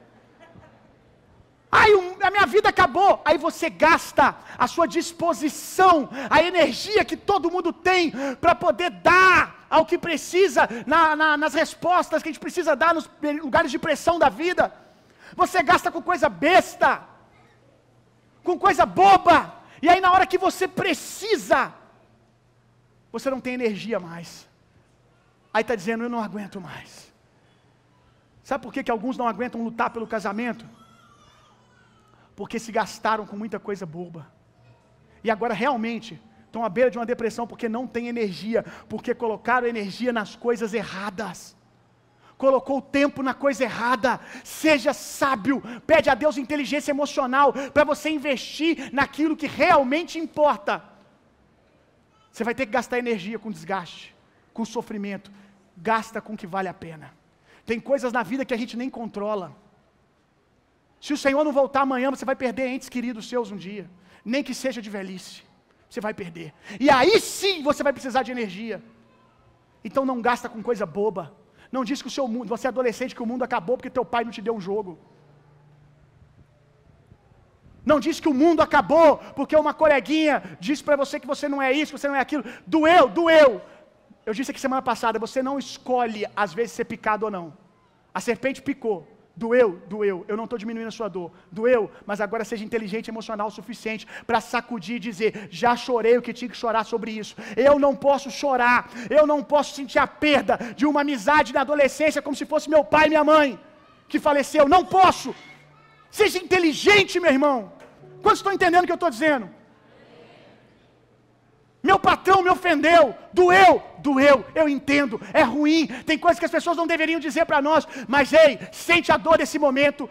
Ai, a minha vida acabou. Aí você gasta a sua disposição, a energia que todo mundo tem para poder dar ao que precisa, na, na, nas respostas que a gente precisa dar nos lugares de pressão da vida. Você gasta com coisa besta, com coisa boba. E aí, na hora que você precisa, você não tem energia mais. Aí está dizendo: Eu não aguento mais. Sabe por que, que alguns não aguentam lutar pelo casamento? Porque se gastaram com muita coisa boba. E agora realmente estão à beira de uma depressão porque não tem energia, porque colocaram energia nas coisas erradas. Colocou o tempo na coisa errada. Seja sábio, pede a Deus inteligência emocional para você investir naquilo que realmente importa. Você vai ter que gastar energia com desgaste, com sofrimento. Gasta com o que vale a pena. Tem coisas na vida que a gente nem controla. Se o Senhor não voltar amanhã, você vai perder entes queridos seus um dia, nem que seja de velhice. Você vai perder. E aí sim você vai precisar de energia. Então não gasta com coisa boba. Não diz que o seu mundo, você é adolescente que o mundo acabou porque teu pai não te deu um jogo. Não diz que o mundo acabou porque uma coleguinha disse para você que você não é isso, que você não é aquilo. Doeu, doeu. Eu disse aqui semana passada, você não escolhe às vezes ser picado ou não. A serpente picou. Doeu, doeu. Eu não estou diminuindo a sua dor. Doeu, mas agora seja inteligente emocional o suficiente para sacudir e dizer: já chorei o que tinha que chorar sobre isso. Eu não posso chorar. Eu não posso sentir a perda de uma amizade na adolescência como se fosse meu pai e minha mãe que faleceu. Não posso. Seja inteligente, meu irmão. Quantos estão entendendo o que eu estou dizendo? Meu patrão me ofendeu, doeu, doeu, eu entendo, é ruim, tem coisas que as pessoas não deveriam dizer para nós, mas ei, sente a dor desse momento.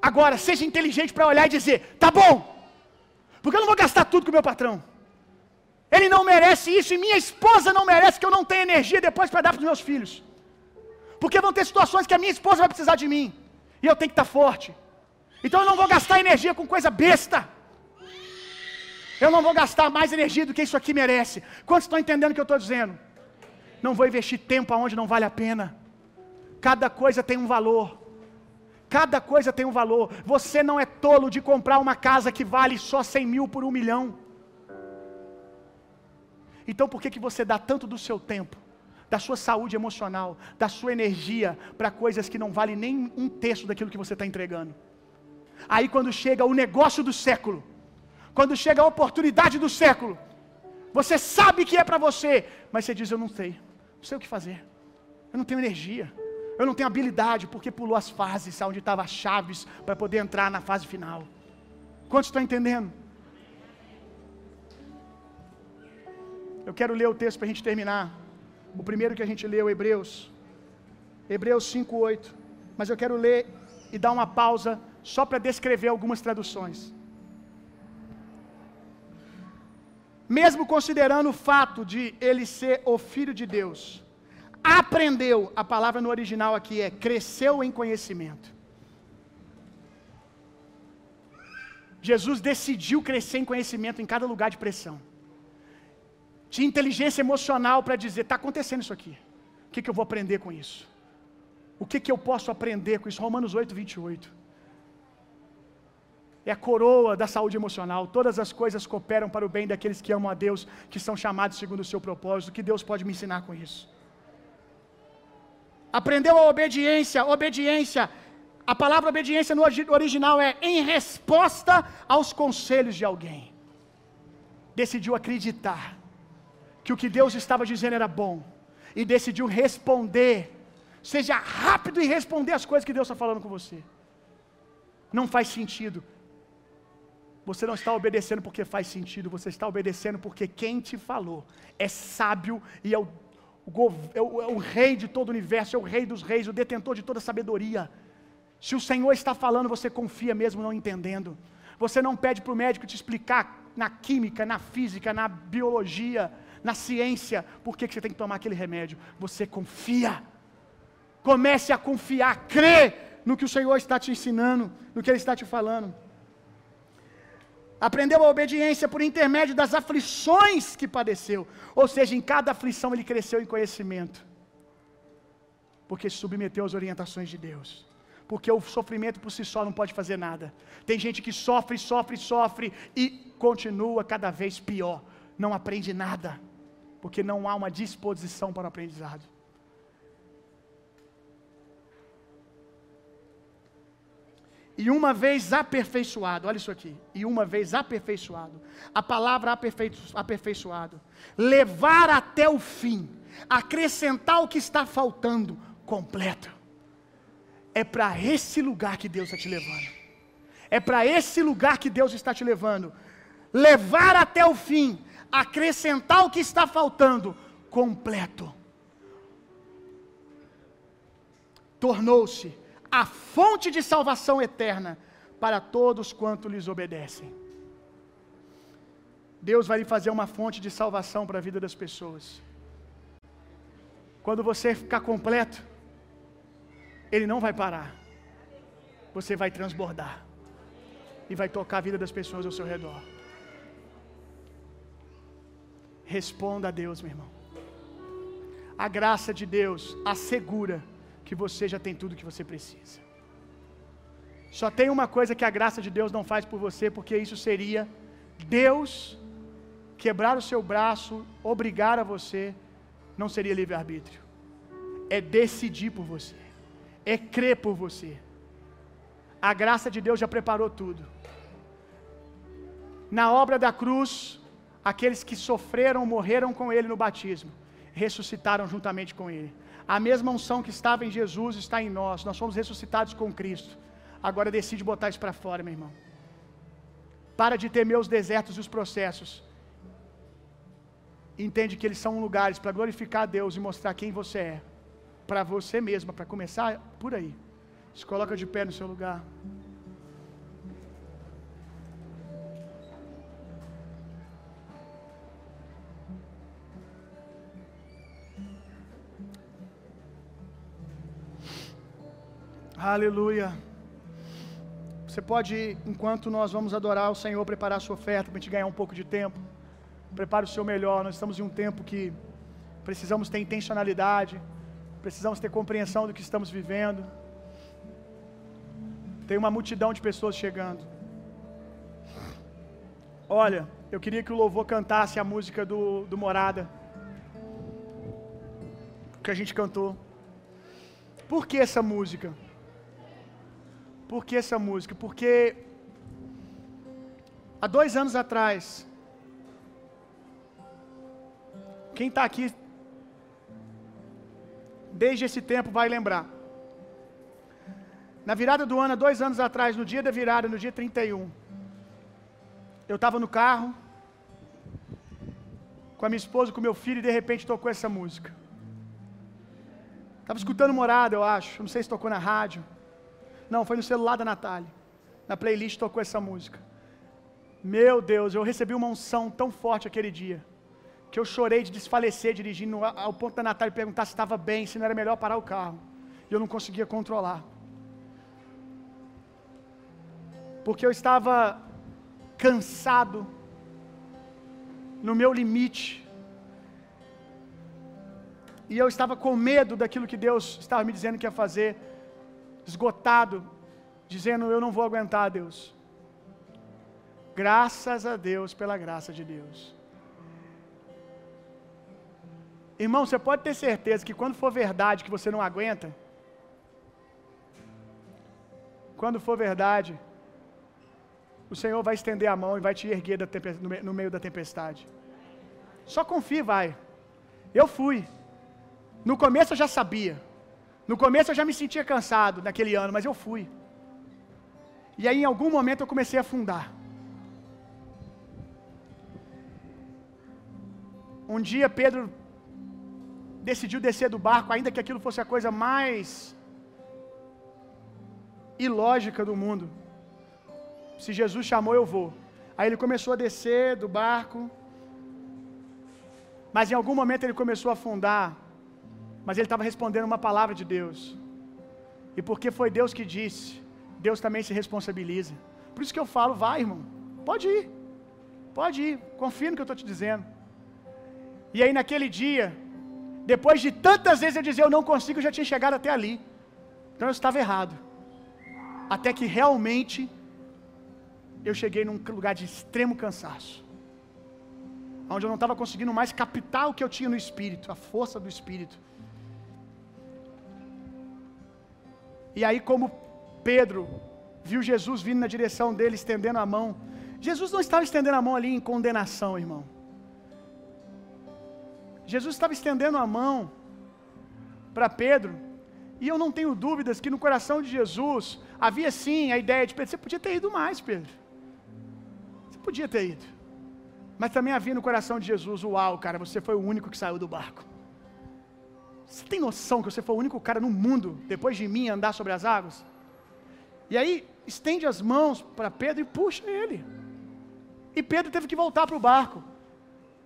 Agora, seja inteligente para olhar e dizer: tá bom, porque eu não vou gastar tudo com meu patrão. Ele não merece isso e minha esposa não merece que eu não tenha energia depois para dar para os meus filhos. Porque vão ter situações que a minha esposa vai precisar de mim e eu tenho que estar tá forte. Então eu não vou gastar energia com coisa besta. Eu não vou gastar mais energia do que isso aqui merece. Quantos estão entendendo o que eu estou dizendo? Não vou investir tempo aonde não vale a pena. Cada coisa tem um valor. Cada coisa tem um valor. Você não é tolo de comprar uma casa que vale só 100 mil por um milhão. Então por que, que você dá tanto do seu tempo, da sua saúde emocional, da sua energia para coisas que não valem nem um terço daquilo que você está entregando? Aí quando chega o negócio do século, quando chega a oportunidade do século, você sabe que é para você, mas você diz: Eu não sei, não sei o que fazer, eu não tenho energia, eu não tenho habilidade, porque pulou as fases onde estavam as chaves para poder entrar na fase final. Quantos estão entendendo? Eu quero ler o texto para a gente terminar. O primeiro que a gente leu, Hebreus. Hebreus 5,8. Mas eu quero ler e dar uma pausa só para descrever algumas traduções. Mesmo considerando o fato de ele ser o filho de Deus, aprendeu, a palavra no original aqui é cresceu em conhecimento. Jesus decidiu crescer em conhecimento em cada lugar de pressão. Tinha inteligência emocional para dizer: está acontecendo isso aqui. O que, que eu vou aprender com isso? O que, que eu posso aprender com isso? Romanos 8, 28 é a coroa da saúde emocional. Todas as coisas cooperam para o bem daqueles que amam a Deus, que são chamados segundo o seu propósito. Que Deus pode me ensinar com isso? Aprendeu a obediência. Obediência. A palavra obediência no original é em resposta aos conselhos de alguém. Decidiu acreditar que o que Deus estava dizendo era bom e decidiu responder. Seja rápido em responder as coisas que Deus está falando com você. Não faz sentido. Você não está obedecendo porque faz sentido, você está obedecendo porque quem te falou é sábio e é o, o, é o, é o rei de todo o universo, é o rei dos reis, o detentor de toda a sabedoria. Se o Senhor está falando, você confia mesmo não entendendo. Você não pede para o médico te explicar na química, na física, na biologia, na ciência, por que, você tem que tomar aquele remédio. Você confia. Comece a confiar, crê no que o Senhor está te ensinando, no que Ele está te falando aprendeu a obediência por intermédio das aflições que padeceu. Ou seja, em cada aflição ele cresceu em conhecimento. Porque se submeteu às orientações de Deus. Porque o sofrimento por si só não pode fazer nada. Tem gente que sofre, sofre, sofre e continua cada vez pior. Não aprende nada. Porque não há uma disposição para o aprendizado. E uma vez aperfeiçoado, olha isso aqui. E uma vez aperfeiçoado, a palavra aperfeiçoado, levar até o fim, acrescentar o que está faltando, completo. É para esse lugar que Deus está te levando. É para esse lugar que Deus está te levando. Levar até o fim, acrescentar o que está faltando, completo. Tornou-se a fonte de salvação eterna para todos quanto lhes obedecem. Deus vai lhe fazer uma fonte de salvação para a vida das pessoas. Quando você ficar completo, Ele não vai parar. Você vai transbordar. E vai tocar a vida das pessoas ao seu redor. Responda a Deus, meu irmão. A graça de Deus assegura que você já tem tudo que você precisa. Só tem uma coisa que a graça de Deus não faz por você, porque isso seria Deus quebrar o seu braço, obrigar a você, não seria livre-arbítrio. É decidir por você, é crer por você. A graça de Deus já preparou tudo. Na obra da cruz, aqueles que sofreram, morreram com Ele no batismo, ressuscitaram juntamente com Ele. A mesma unção que estava em Jesus está em nós. Nós somos ressuscitados com Cristo. Agora decide botar isso para fora, meu irmão. Para de temer os desertos e os processos. Entende que eles são lugares para glorificar a Deus e mostrar quem você é. Para você mesmo, para começar por aí. Se coloca de pé no seu lugar. Aleluia. Você pode, enquanto nós vamos adorar o Senhor, preparar a sua oferta para a gente ganhar um pouco de tempo. Prepare o seu melhor. Nós estamos em um tempo que precisamos ter intencionalidade, precisamos ter compreensão do que estamos vivendo. Tem uma multidão de pessoas chegando. Olha, eu queria que o louvor cantasse a música do, do Morada, que a gente cantou. Por que essa música? Por que essa música? Porque há dois anos atrás, quem está aqui desde esse tempo vai lembrar. Na virada do ano, há dois anos atrás, no dia da virada, no dia 31, eu estava no carro com a minha esposa, com meu filho, e de repente tocou essa música. Estava escutando morada, eu acho. Não sei se tocou na rádio. Não, foi no celular da Natália. Na playlist tocou essa música. Meu Deus, eu recebi uma unção tão forte aquele dia. Que eu chorei de desfalecer dirigindo ao ponto da Natália perguntar se estava bem, se não era melhor parar o carro. E eu não conseguia controlar. Porque eu estava cansado, no meu limite. E eu estava com medo daquilo que Deus estava me dizendo que ia fazer esgotado, dizendo: Eu não vou aguentar, Deus. Graças a Deus pela graça de Deus. Irmão, você pode ter certeza que quando for verdade que você não aguenta, quando for verdade, o Senhor vai estender a mão e vai te erguer no meio da tempestade. Só confie, vai. Eu fui. No começo eu já sabia. No começo eu já me sentia cansado naquele ano, mas eu fui. E aí em algum momento eu comecei a afundar. Um dia Pedro decidiu descer do barco, ainda que aquilo fosse a coisa mais ilógica do mundo. Se Jesus chamou, eu vou. Aí ele começou a descer do barco, mas em algum momento ele começou a afundar mas ele estava respondendo uma palavra de Deus. E porque foi Deus que disse, Deus também se responsabiliza. Por isso que eu falo, vai, irmão. Pode ir. Pode ir. Confia no que eu estou te dizendo. E aí naquele dia, Depois de tantas vezes eu dizer eu não consigo, eu já tinha chegado até ali. Então eu estava errado. Até que realmente eu cheguei num lugar de extremo cansaço. Onde eu não estava conseguindo mais captar o que eu tinha no espírito, a força do espírito. E aí, como Pedro viu Jesus vindo na direção dele, estendendo a mão. Jesus não estava estendendo a mão ali em condenação, irmão. Jesus estava estendendo a mão para Pedro, e eu não tenho dúvidas que no coração de Jesus havia sim a ideia de Pedro, você podia ter ido mais, Pedro. Você podia ter ido. Mas também havia no coração de Jesus, uau, cara, você foi o único que saiu do barco. Você tem noção que você foi o único cara no mundo, depois de mim, andar sobre as águas? E aí, estende as mãos para Pedro e puxa ele. E Pedro teve que voltar para o barco.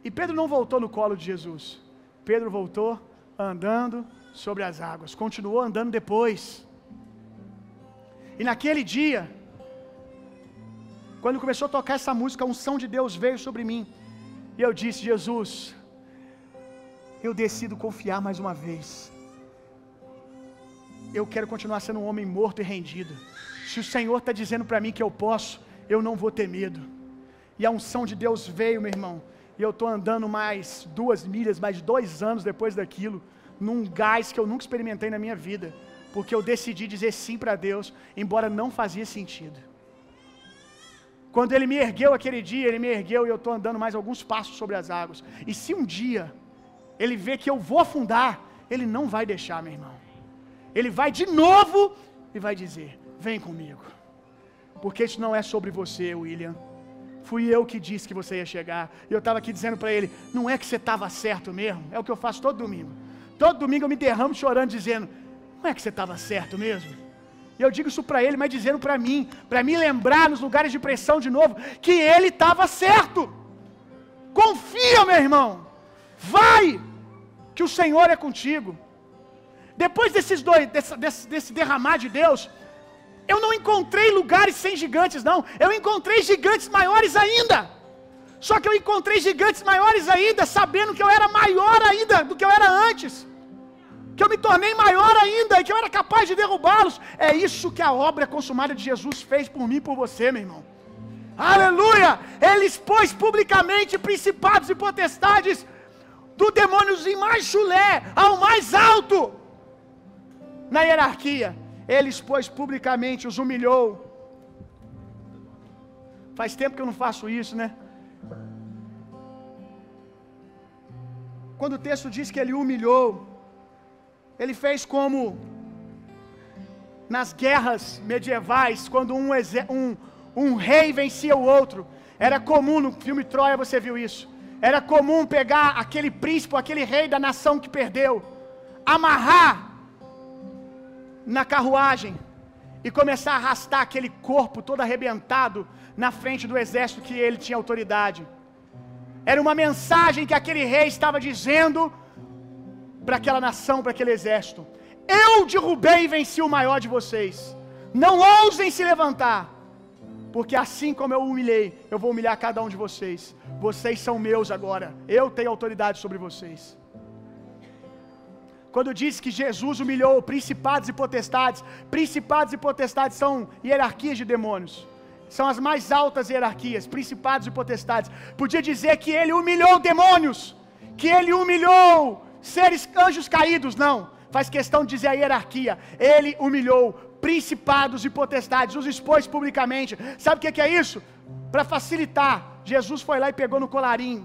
E Pedro não voltou no colo de Jesus. Pedro voltou andando sobre as águas. Continuou andando depois. E naquele dia, quando começou a tocar essa música, a unção de Deus veio sobre mim. E eu disse: Jesus, eu decido confiar mais uma vez. Eu quero continuar sendo um homem morto e rendido. Se o Senhor está dizendo para mim que eu posso, eu não vou ter medo. E a unção de Deus veio, meu irmão. E eu estou andando mais duas milhas, mais dois anos depois daquilo, num gás que eu nunca experimentei na minha vida. Porque eu decidi dizer sim para Deus, embora não fazia sentido. Quando ele me ergueu aquele dia, ele me ergueu e eu estou andando mais alguns passos sobre as águas. E se um dia ele vê que eu vou afundar, ele não vai deixar, meu irmão. Ele vai de novo e vai dizer: Vem comigo. Porque isso não é sobre você, William. Fui eu que disse que você ia chegar. E eu estava aqui dizendo para ele: Não é que você estava certo mesmo. É o que eu faço todo domingo. Todo domingo eu me derramo chorando, dizendo: Não é que você estava certo mesmo. E eu digo isso para ele, mas dizendo para mim, para me lembrar nos lugares de pressão de novo, que ele estava certo. Confia, meu irmão. Vai, que o Senhor é contigo. Depois desses dois, desse, desse, desse derramar de Deus, eu não encontrei lugares sem gigantes, não. Eu encontrei gigantes maiores ainda. Só que eu encontrei gigantes maiores ainda, sabendo que eu era maior ainda do que eu era antes. Que eu me tornei maior ainda e que eu era capaz de derrubá-los. É isso que a obra consumada de Jesus fez por mim e por você, meu irmão. Aleluia! Ele expôs publicamente principados e potestades do demôniozinho mais chulé ao mais alto na hierarquia. Ele expôs publicamente, os humilhou. Faz tempo que eu não faço isso, né? Quando o texto diz que ele humilhou, ele fez como nas guerras medievais, quando um, um, um rei vencia o outro. Era comum, no filme Troia você viu isso. Era comum pegar aquele príncipe, aquele rei da nação que perdeu, amarrar na carruagem e começar a arrastar aquele corpo todo arrebentado na frente do exército que ele tinha autoridade. Era uma mensagem que aquele rei estava dizendo para aquela nação, para aquele exército: Eu derrubei e venci o maior de vocês. Não ousem se levantar, porque assim como eu humilhei, eu vou humilhar cada um de vocês. Vocês são meus agora. Eu tenho autoridade sobre vocês. Quando diz que Jesus humilhou principados e potestades, principados e potestades são hierarquias de demônios. São as mais altas hierarquias, principados e potestades. Podia dizer que ele humilhou demônios, que ele humilhou seres anjos caídos, não. Faz questão de dizer a hierarquia. Ele humilhou principados e potestades, os expôs publicamente. Sabe o que é isso? Para facilitar, Jesus foi lá e pegou no colarinho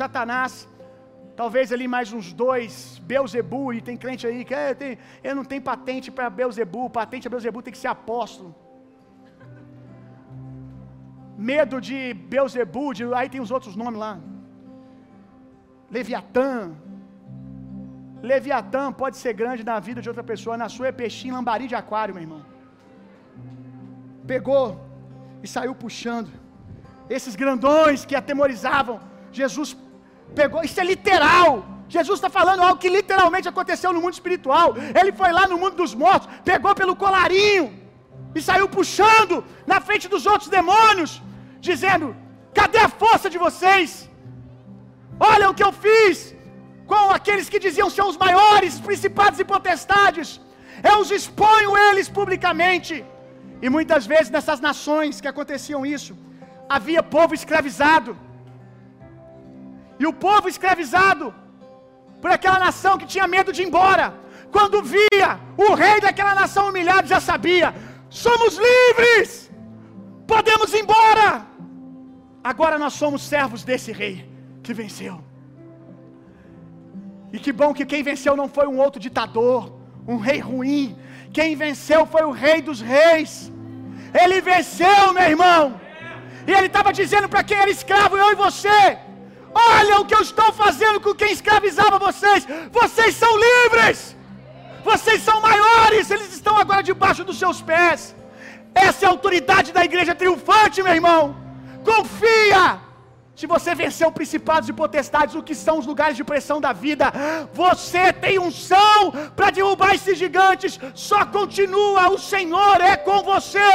Satanás Talvez ali mais uns dois, Beuzebu, e tem crente aí que é, tem, eu não tenho patente para Beuzebu, patente a Beuzebu tem que ser apóstolo. Medo de Beuzebu, aí tem os outros nomes lá. Leviatã. Leviatã pode ser grande na vida de outra pessoa, na sua é peixinho, lambari de aquário, meu irmão. Pegou e saiu puxando. Esses grandões que atemorizavam, Jesus Pegou, isso é literal. Jesus está falando algo que literalmente aconteceu no mundo espiritual. Ele foi lá no mundo dos mortos, pegou pelo colarinho e saiu puxando na frente dos outros demônios, dizendo: Cadê a força de vocês? Olha o que eu fiz. Com aqueles que diziam ser os maiores, principados e potestades. Eu os exponho eles publicamente. E muitas vezes nessas nações que aconteciam isso, havia povo escravizado. E o povo escravizado por aquela nação que tinha medo de ir embora, quando via o rei daquela nação humilhado, já sabia: somos livres, podemos ir embora. Agora nós somos servos desse rei que venceu. E que bom que quem venceu não foi um outro ditador, um rei ruim. Quem venceu foi o rei dos reis. Ele venceu, meu irmão. E ele estava dizendo para quem era escravo, eu e você: Olha o que eu estou fazendo com quem escravizava vocês. Vocês são livres. Vocês são maiores. Eles estão agora debaixo dos seus pés. Essa é a autoridade da igreja triunfante, meu irmão. Confia. Se você venceu principados e potestades, o que são os lugares de pressão da vida, você tem unção para derrubar esses gigantes. Só continua, o Senhor é com você.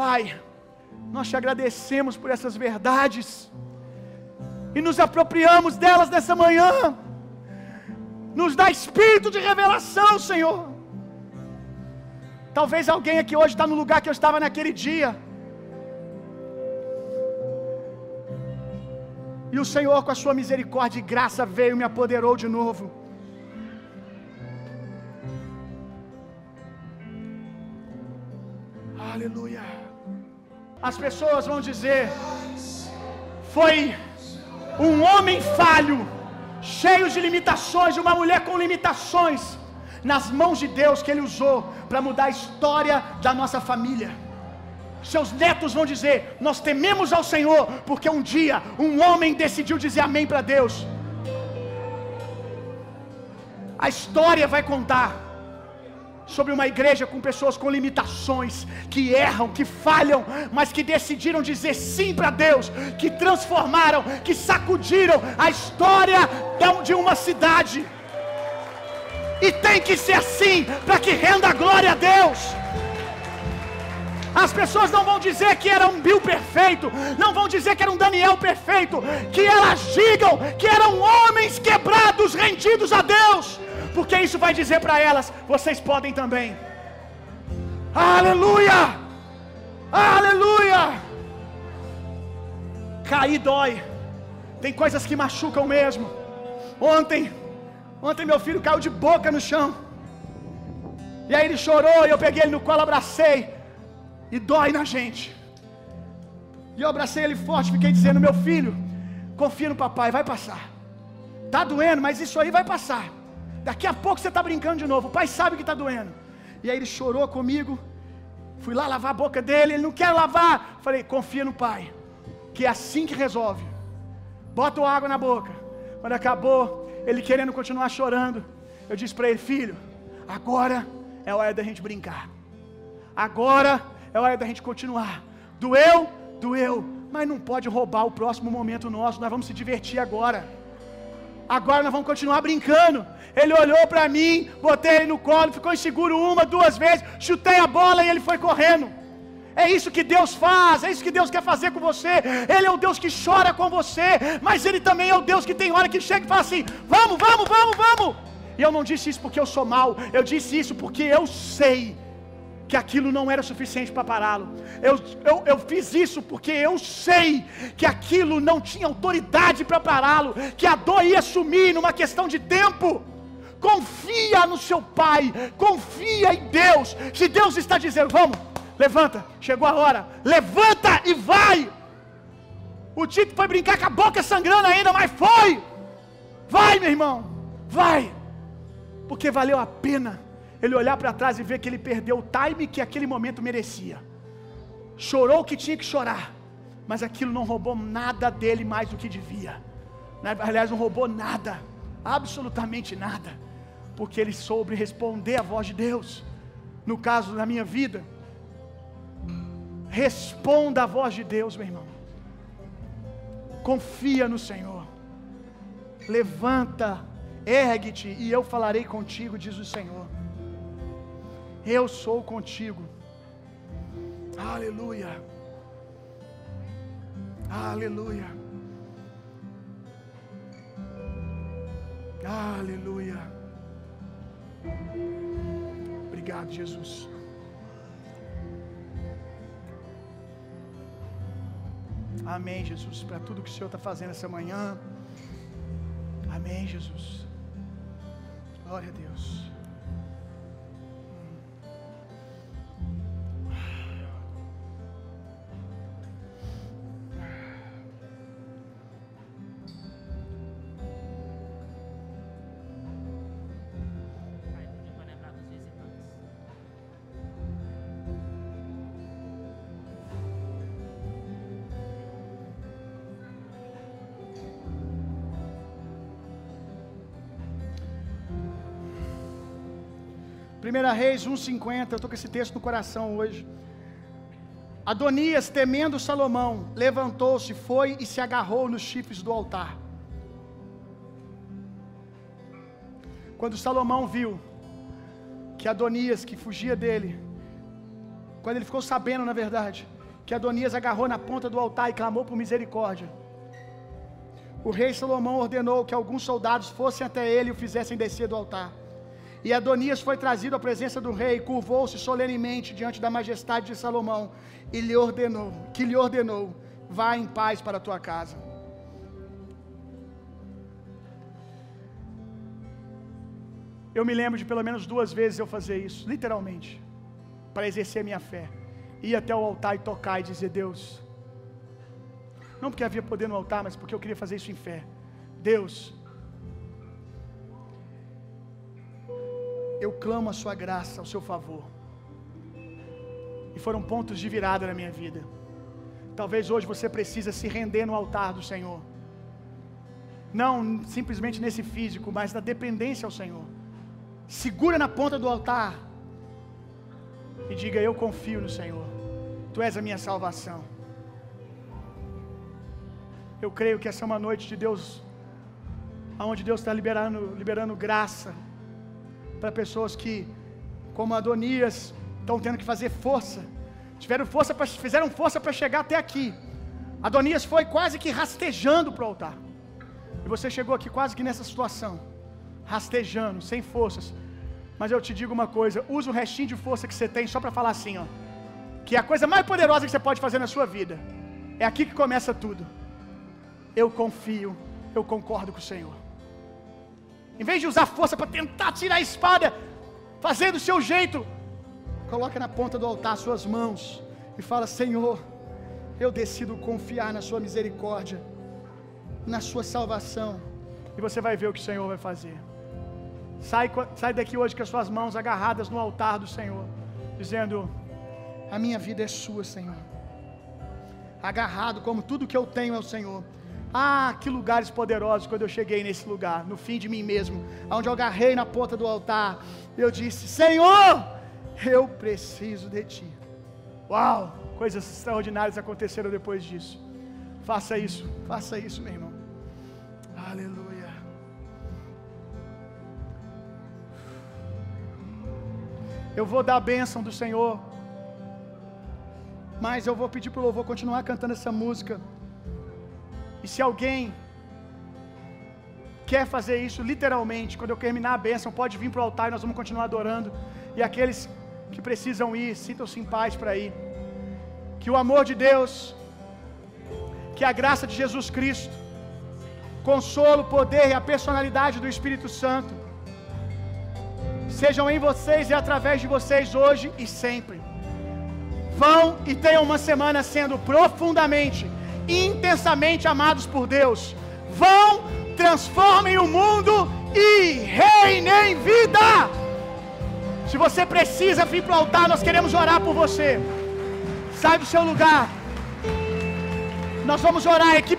Pai, nós te agradecemos por essas verdades e nos apropriamos delas nessa manhã. Nos dá espírito de revelação, Senhor. Talvez alguém aqui hoje está no lugar que eu estava naquele dia. E o Senhor, com a sua misericórdia e graça, veio e me apoderou de novo. Aleluia. As pessoas vão dizer: foi um homem falho, cheio de limitações, uma mulher com limitações, nas mãos de Deus que Ele usou para mudar a história da nossa família. Seus netos vão dizer: Nós tememos ao Senhor, porque um dia um homem decidiu dizer amém para Deus. A história vai contar sobre uma igreja com pessoas com limitações, que erram, que falham, mas que decidiram dizer sim para Deus, que transformaram, que sacudiram a história de uma cidade. E tem que ser assim, para que renda glória a Deus. As pessoas não vão dizer que era um Bill perfeito, não vão dizer que era um Daniel perfeito, que elas digam que eram homens quebrados, rendidos a Deus, porque isso vai dizer para elas: vocês podem também. Aleluia! Aleluia! Cair dói, tem coisas que machucam mesmo. Ontem, ontem meu filho caiu de boca no chão, e aí ele chorou, e eu peguei ele no colo, abracei e dói na gente. E eu abracei ele forte, fiquei dizendo: Meu filho, confia no papai, vai passar. Tá doendo, mas isso aí vai passar. Daqui a pouco você está brincando de novo. O pai sabe que está doendo. E aí ele chorou comigo. Fui lá lavar a boca dele. Ele não quer lavar. Falei: Confia no pai, que é assim que resolve. Bota água na boca. Quando acabou, ele querendo continuar chorando, eu disse para ele: Filho, agora é hora da gente brincar. Agora é hora da gente continuar. Doeu? Doeu. Mas não pode roubar o próximo momento nosso. Nós vamos se divertir agora. Agora nós vamos continuar brincando. Ele olhou para mim, botei ele no colo, ficou inseguro uma, duas vezes, chutei a bola e ele foi correndo. É isso que Deus faz, é isso que Deus quer fazer com você. Ele é o Deus que chora com você, mas Ele também é o Deus que tem hora que chega e fala assim: vamos, vamos, vamos, vamos. E eu não disse isso porque eu sou mal, eu disse isso porque eu sei que aquilo não era suficiente para pará-lo. Eu, eu, eu fiz isso porque eu sei que aquilo não tinha autoridade para pará-lo, que a dor ia sumir numa questão de tempo. Confia no seu pai, confia em Deus. Se Deus está dizendo, vamos, levanta, chegou a hora, levanta e vai. O Tito foi brincar com a boca sangrando ainda, mas foi. Vai, meu irmão, vai, porque valeu a pena ele olhar para trás e ver que ele perdeu o time que aquele momento merecia. Chorou o que tinha que chorar, mas aquilo não roubou nada dele mais do que devia. Aliás, não roubou nada, absolutamente nada, porque ele soube responder à voz de Deus. No caso da minha vida, responda à voz de Deus, meu irmão. Confia no Senhor. Levanta, ergue-te e eu falarei contigo, diz o Senhor. Eu sou contigo. Aleluia. Aleluia. Aleluia. Obrigado, Jesus. Amém, Jesus, para tudo que o Senhor está fazendo essa manhã. Amém, Jesus. Glória a Deus. Primeira Reis 1:50, eu estou com esse texto no coração hoje. Adonias, temendo Salomão, levantou-se, foi e se agarrou nos chifres do altar. Quando Salomão viu que Adonias, que fugia dele, quando ele ficou sabendo, na verdade, que Adonias agarrou na ponta do altar e clamou por misericórdia, o rei Salomão ordenou que alguns soldados fossem até ele e o fizessem descer do altar. E Adonias foi trazido à presença do rei, curvou-se solenemente diante da majestade de Salomão e lhe ordenou, que lhe ordenou: vá em paz para a tua casa. Eu me lembro de pelo menos duas vezes eu fazer isso, literalmente, para exercer minha fé. Ir até o altar e tocar e dizer: Deus, não porque havia poder no altar, mas porque eu queria fazer isso em fé. Deus, eu clamo a sua graça, ao seu favor. E foram pontos de virada na minha vida. Talvez hoje você precisa se render no altar do Senhor. Não simplesmente nesse físico, mas na dependência ao Senhor. Segura na ponta do altar e diga: Eu confio no Senhor. Tu és a minha salvação. Eu creio que essa é uma noite de Deus, onde Deus está liberando, liberando graça para pessoas que, como Adonias, estão tendo que fazer força. Tiveram força pra, fizeram força para chegar até aqui. Adonias foi quase que rastejando para o altar. E você chegou aqui quase que nessa situação, rastejando, sem forças. Mas eu te digo uma coisa: usa o restinho de força que você tem só para falar assim, ó. Que é a coisa mais poderosa que você pode fazer na sua vida. É aqui que começa tudo. Eu confio, eu concordo com o Senhor. Em vez de usar força para tentar tirar a espada, fazer do seu jeito, coloca na ponta do altar suas mãos e fala: Senhor, eu decido confiar na Sua misericórdia, na Sua salvação, e você vai ver o que o Senhor vai fazer. Sai, sai daqui hoje com as suas mãos agarradas no altar do Senhor, dizendo: A minha vida é Sua, Senhor. Agarrado como tudo que eu tenho é o Senhor. Ah, que lugares poderosos quando eu cheguei nesse lugar, no fim de mim mesmo, onde eu agarrei na ponta do altar. Eu disse: Senhor, eu preciso de Ti. Uau, coisas extraordinárias aconteceram depois disso. Faça isso, faça isso, meu irmão. Aleluia. Eu vou dar a bênção do Senhor, mas eu vou pedir para o louvor continuar cantando essa música. E se alguém quer fazer isso literalmente, quando eu terminar a bênção, pode vir para o altar e nós vamos continuar adorando. E aqueles que precisam ir, sintam-se em paz para ir. Que o amor de Deus, que a graça de Jesus Cristo, consolo, poder e a personalidade do Espírito Santo sejam em vocês e através de vocês hoje e sempre. Vão e tenham uma semana sendo profundamente intensamente amados por Deus. Vão, transformem o mundo e reinem vida. Se você precisa vir para o altar, nós queremos orar por você. Sai do seu lugar. Nós vamos orar, equipe.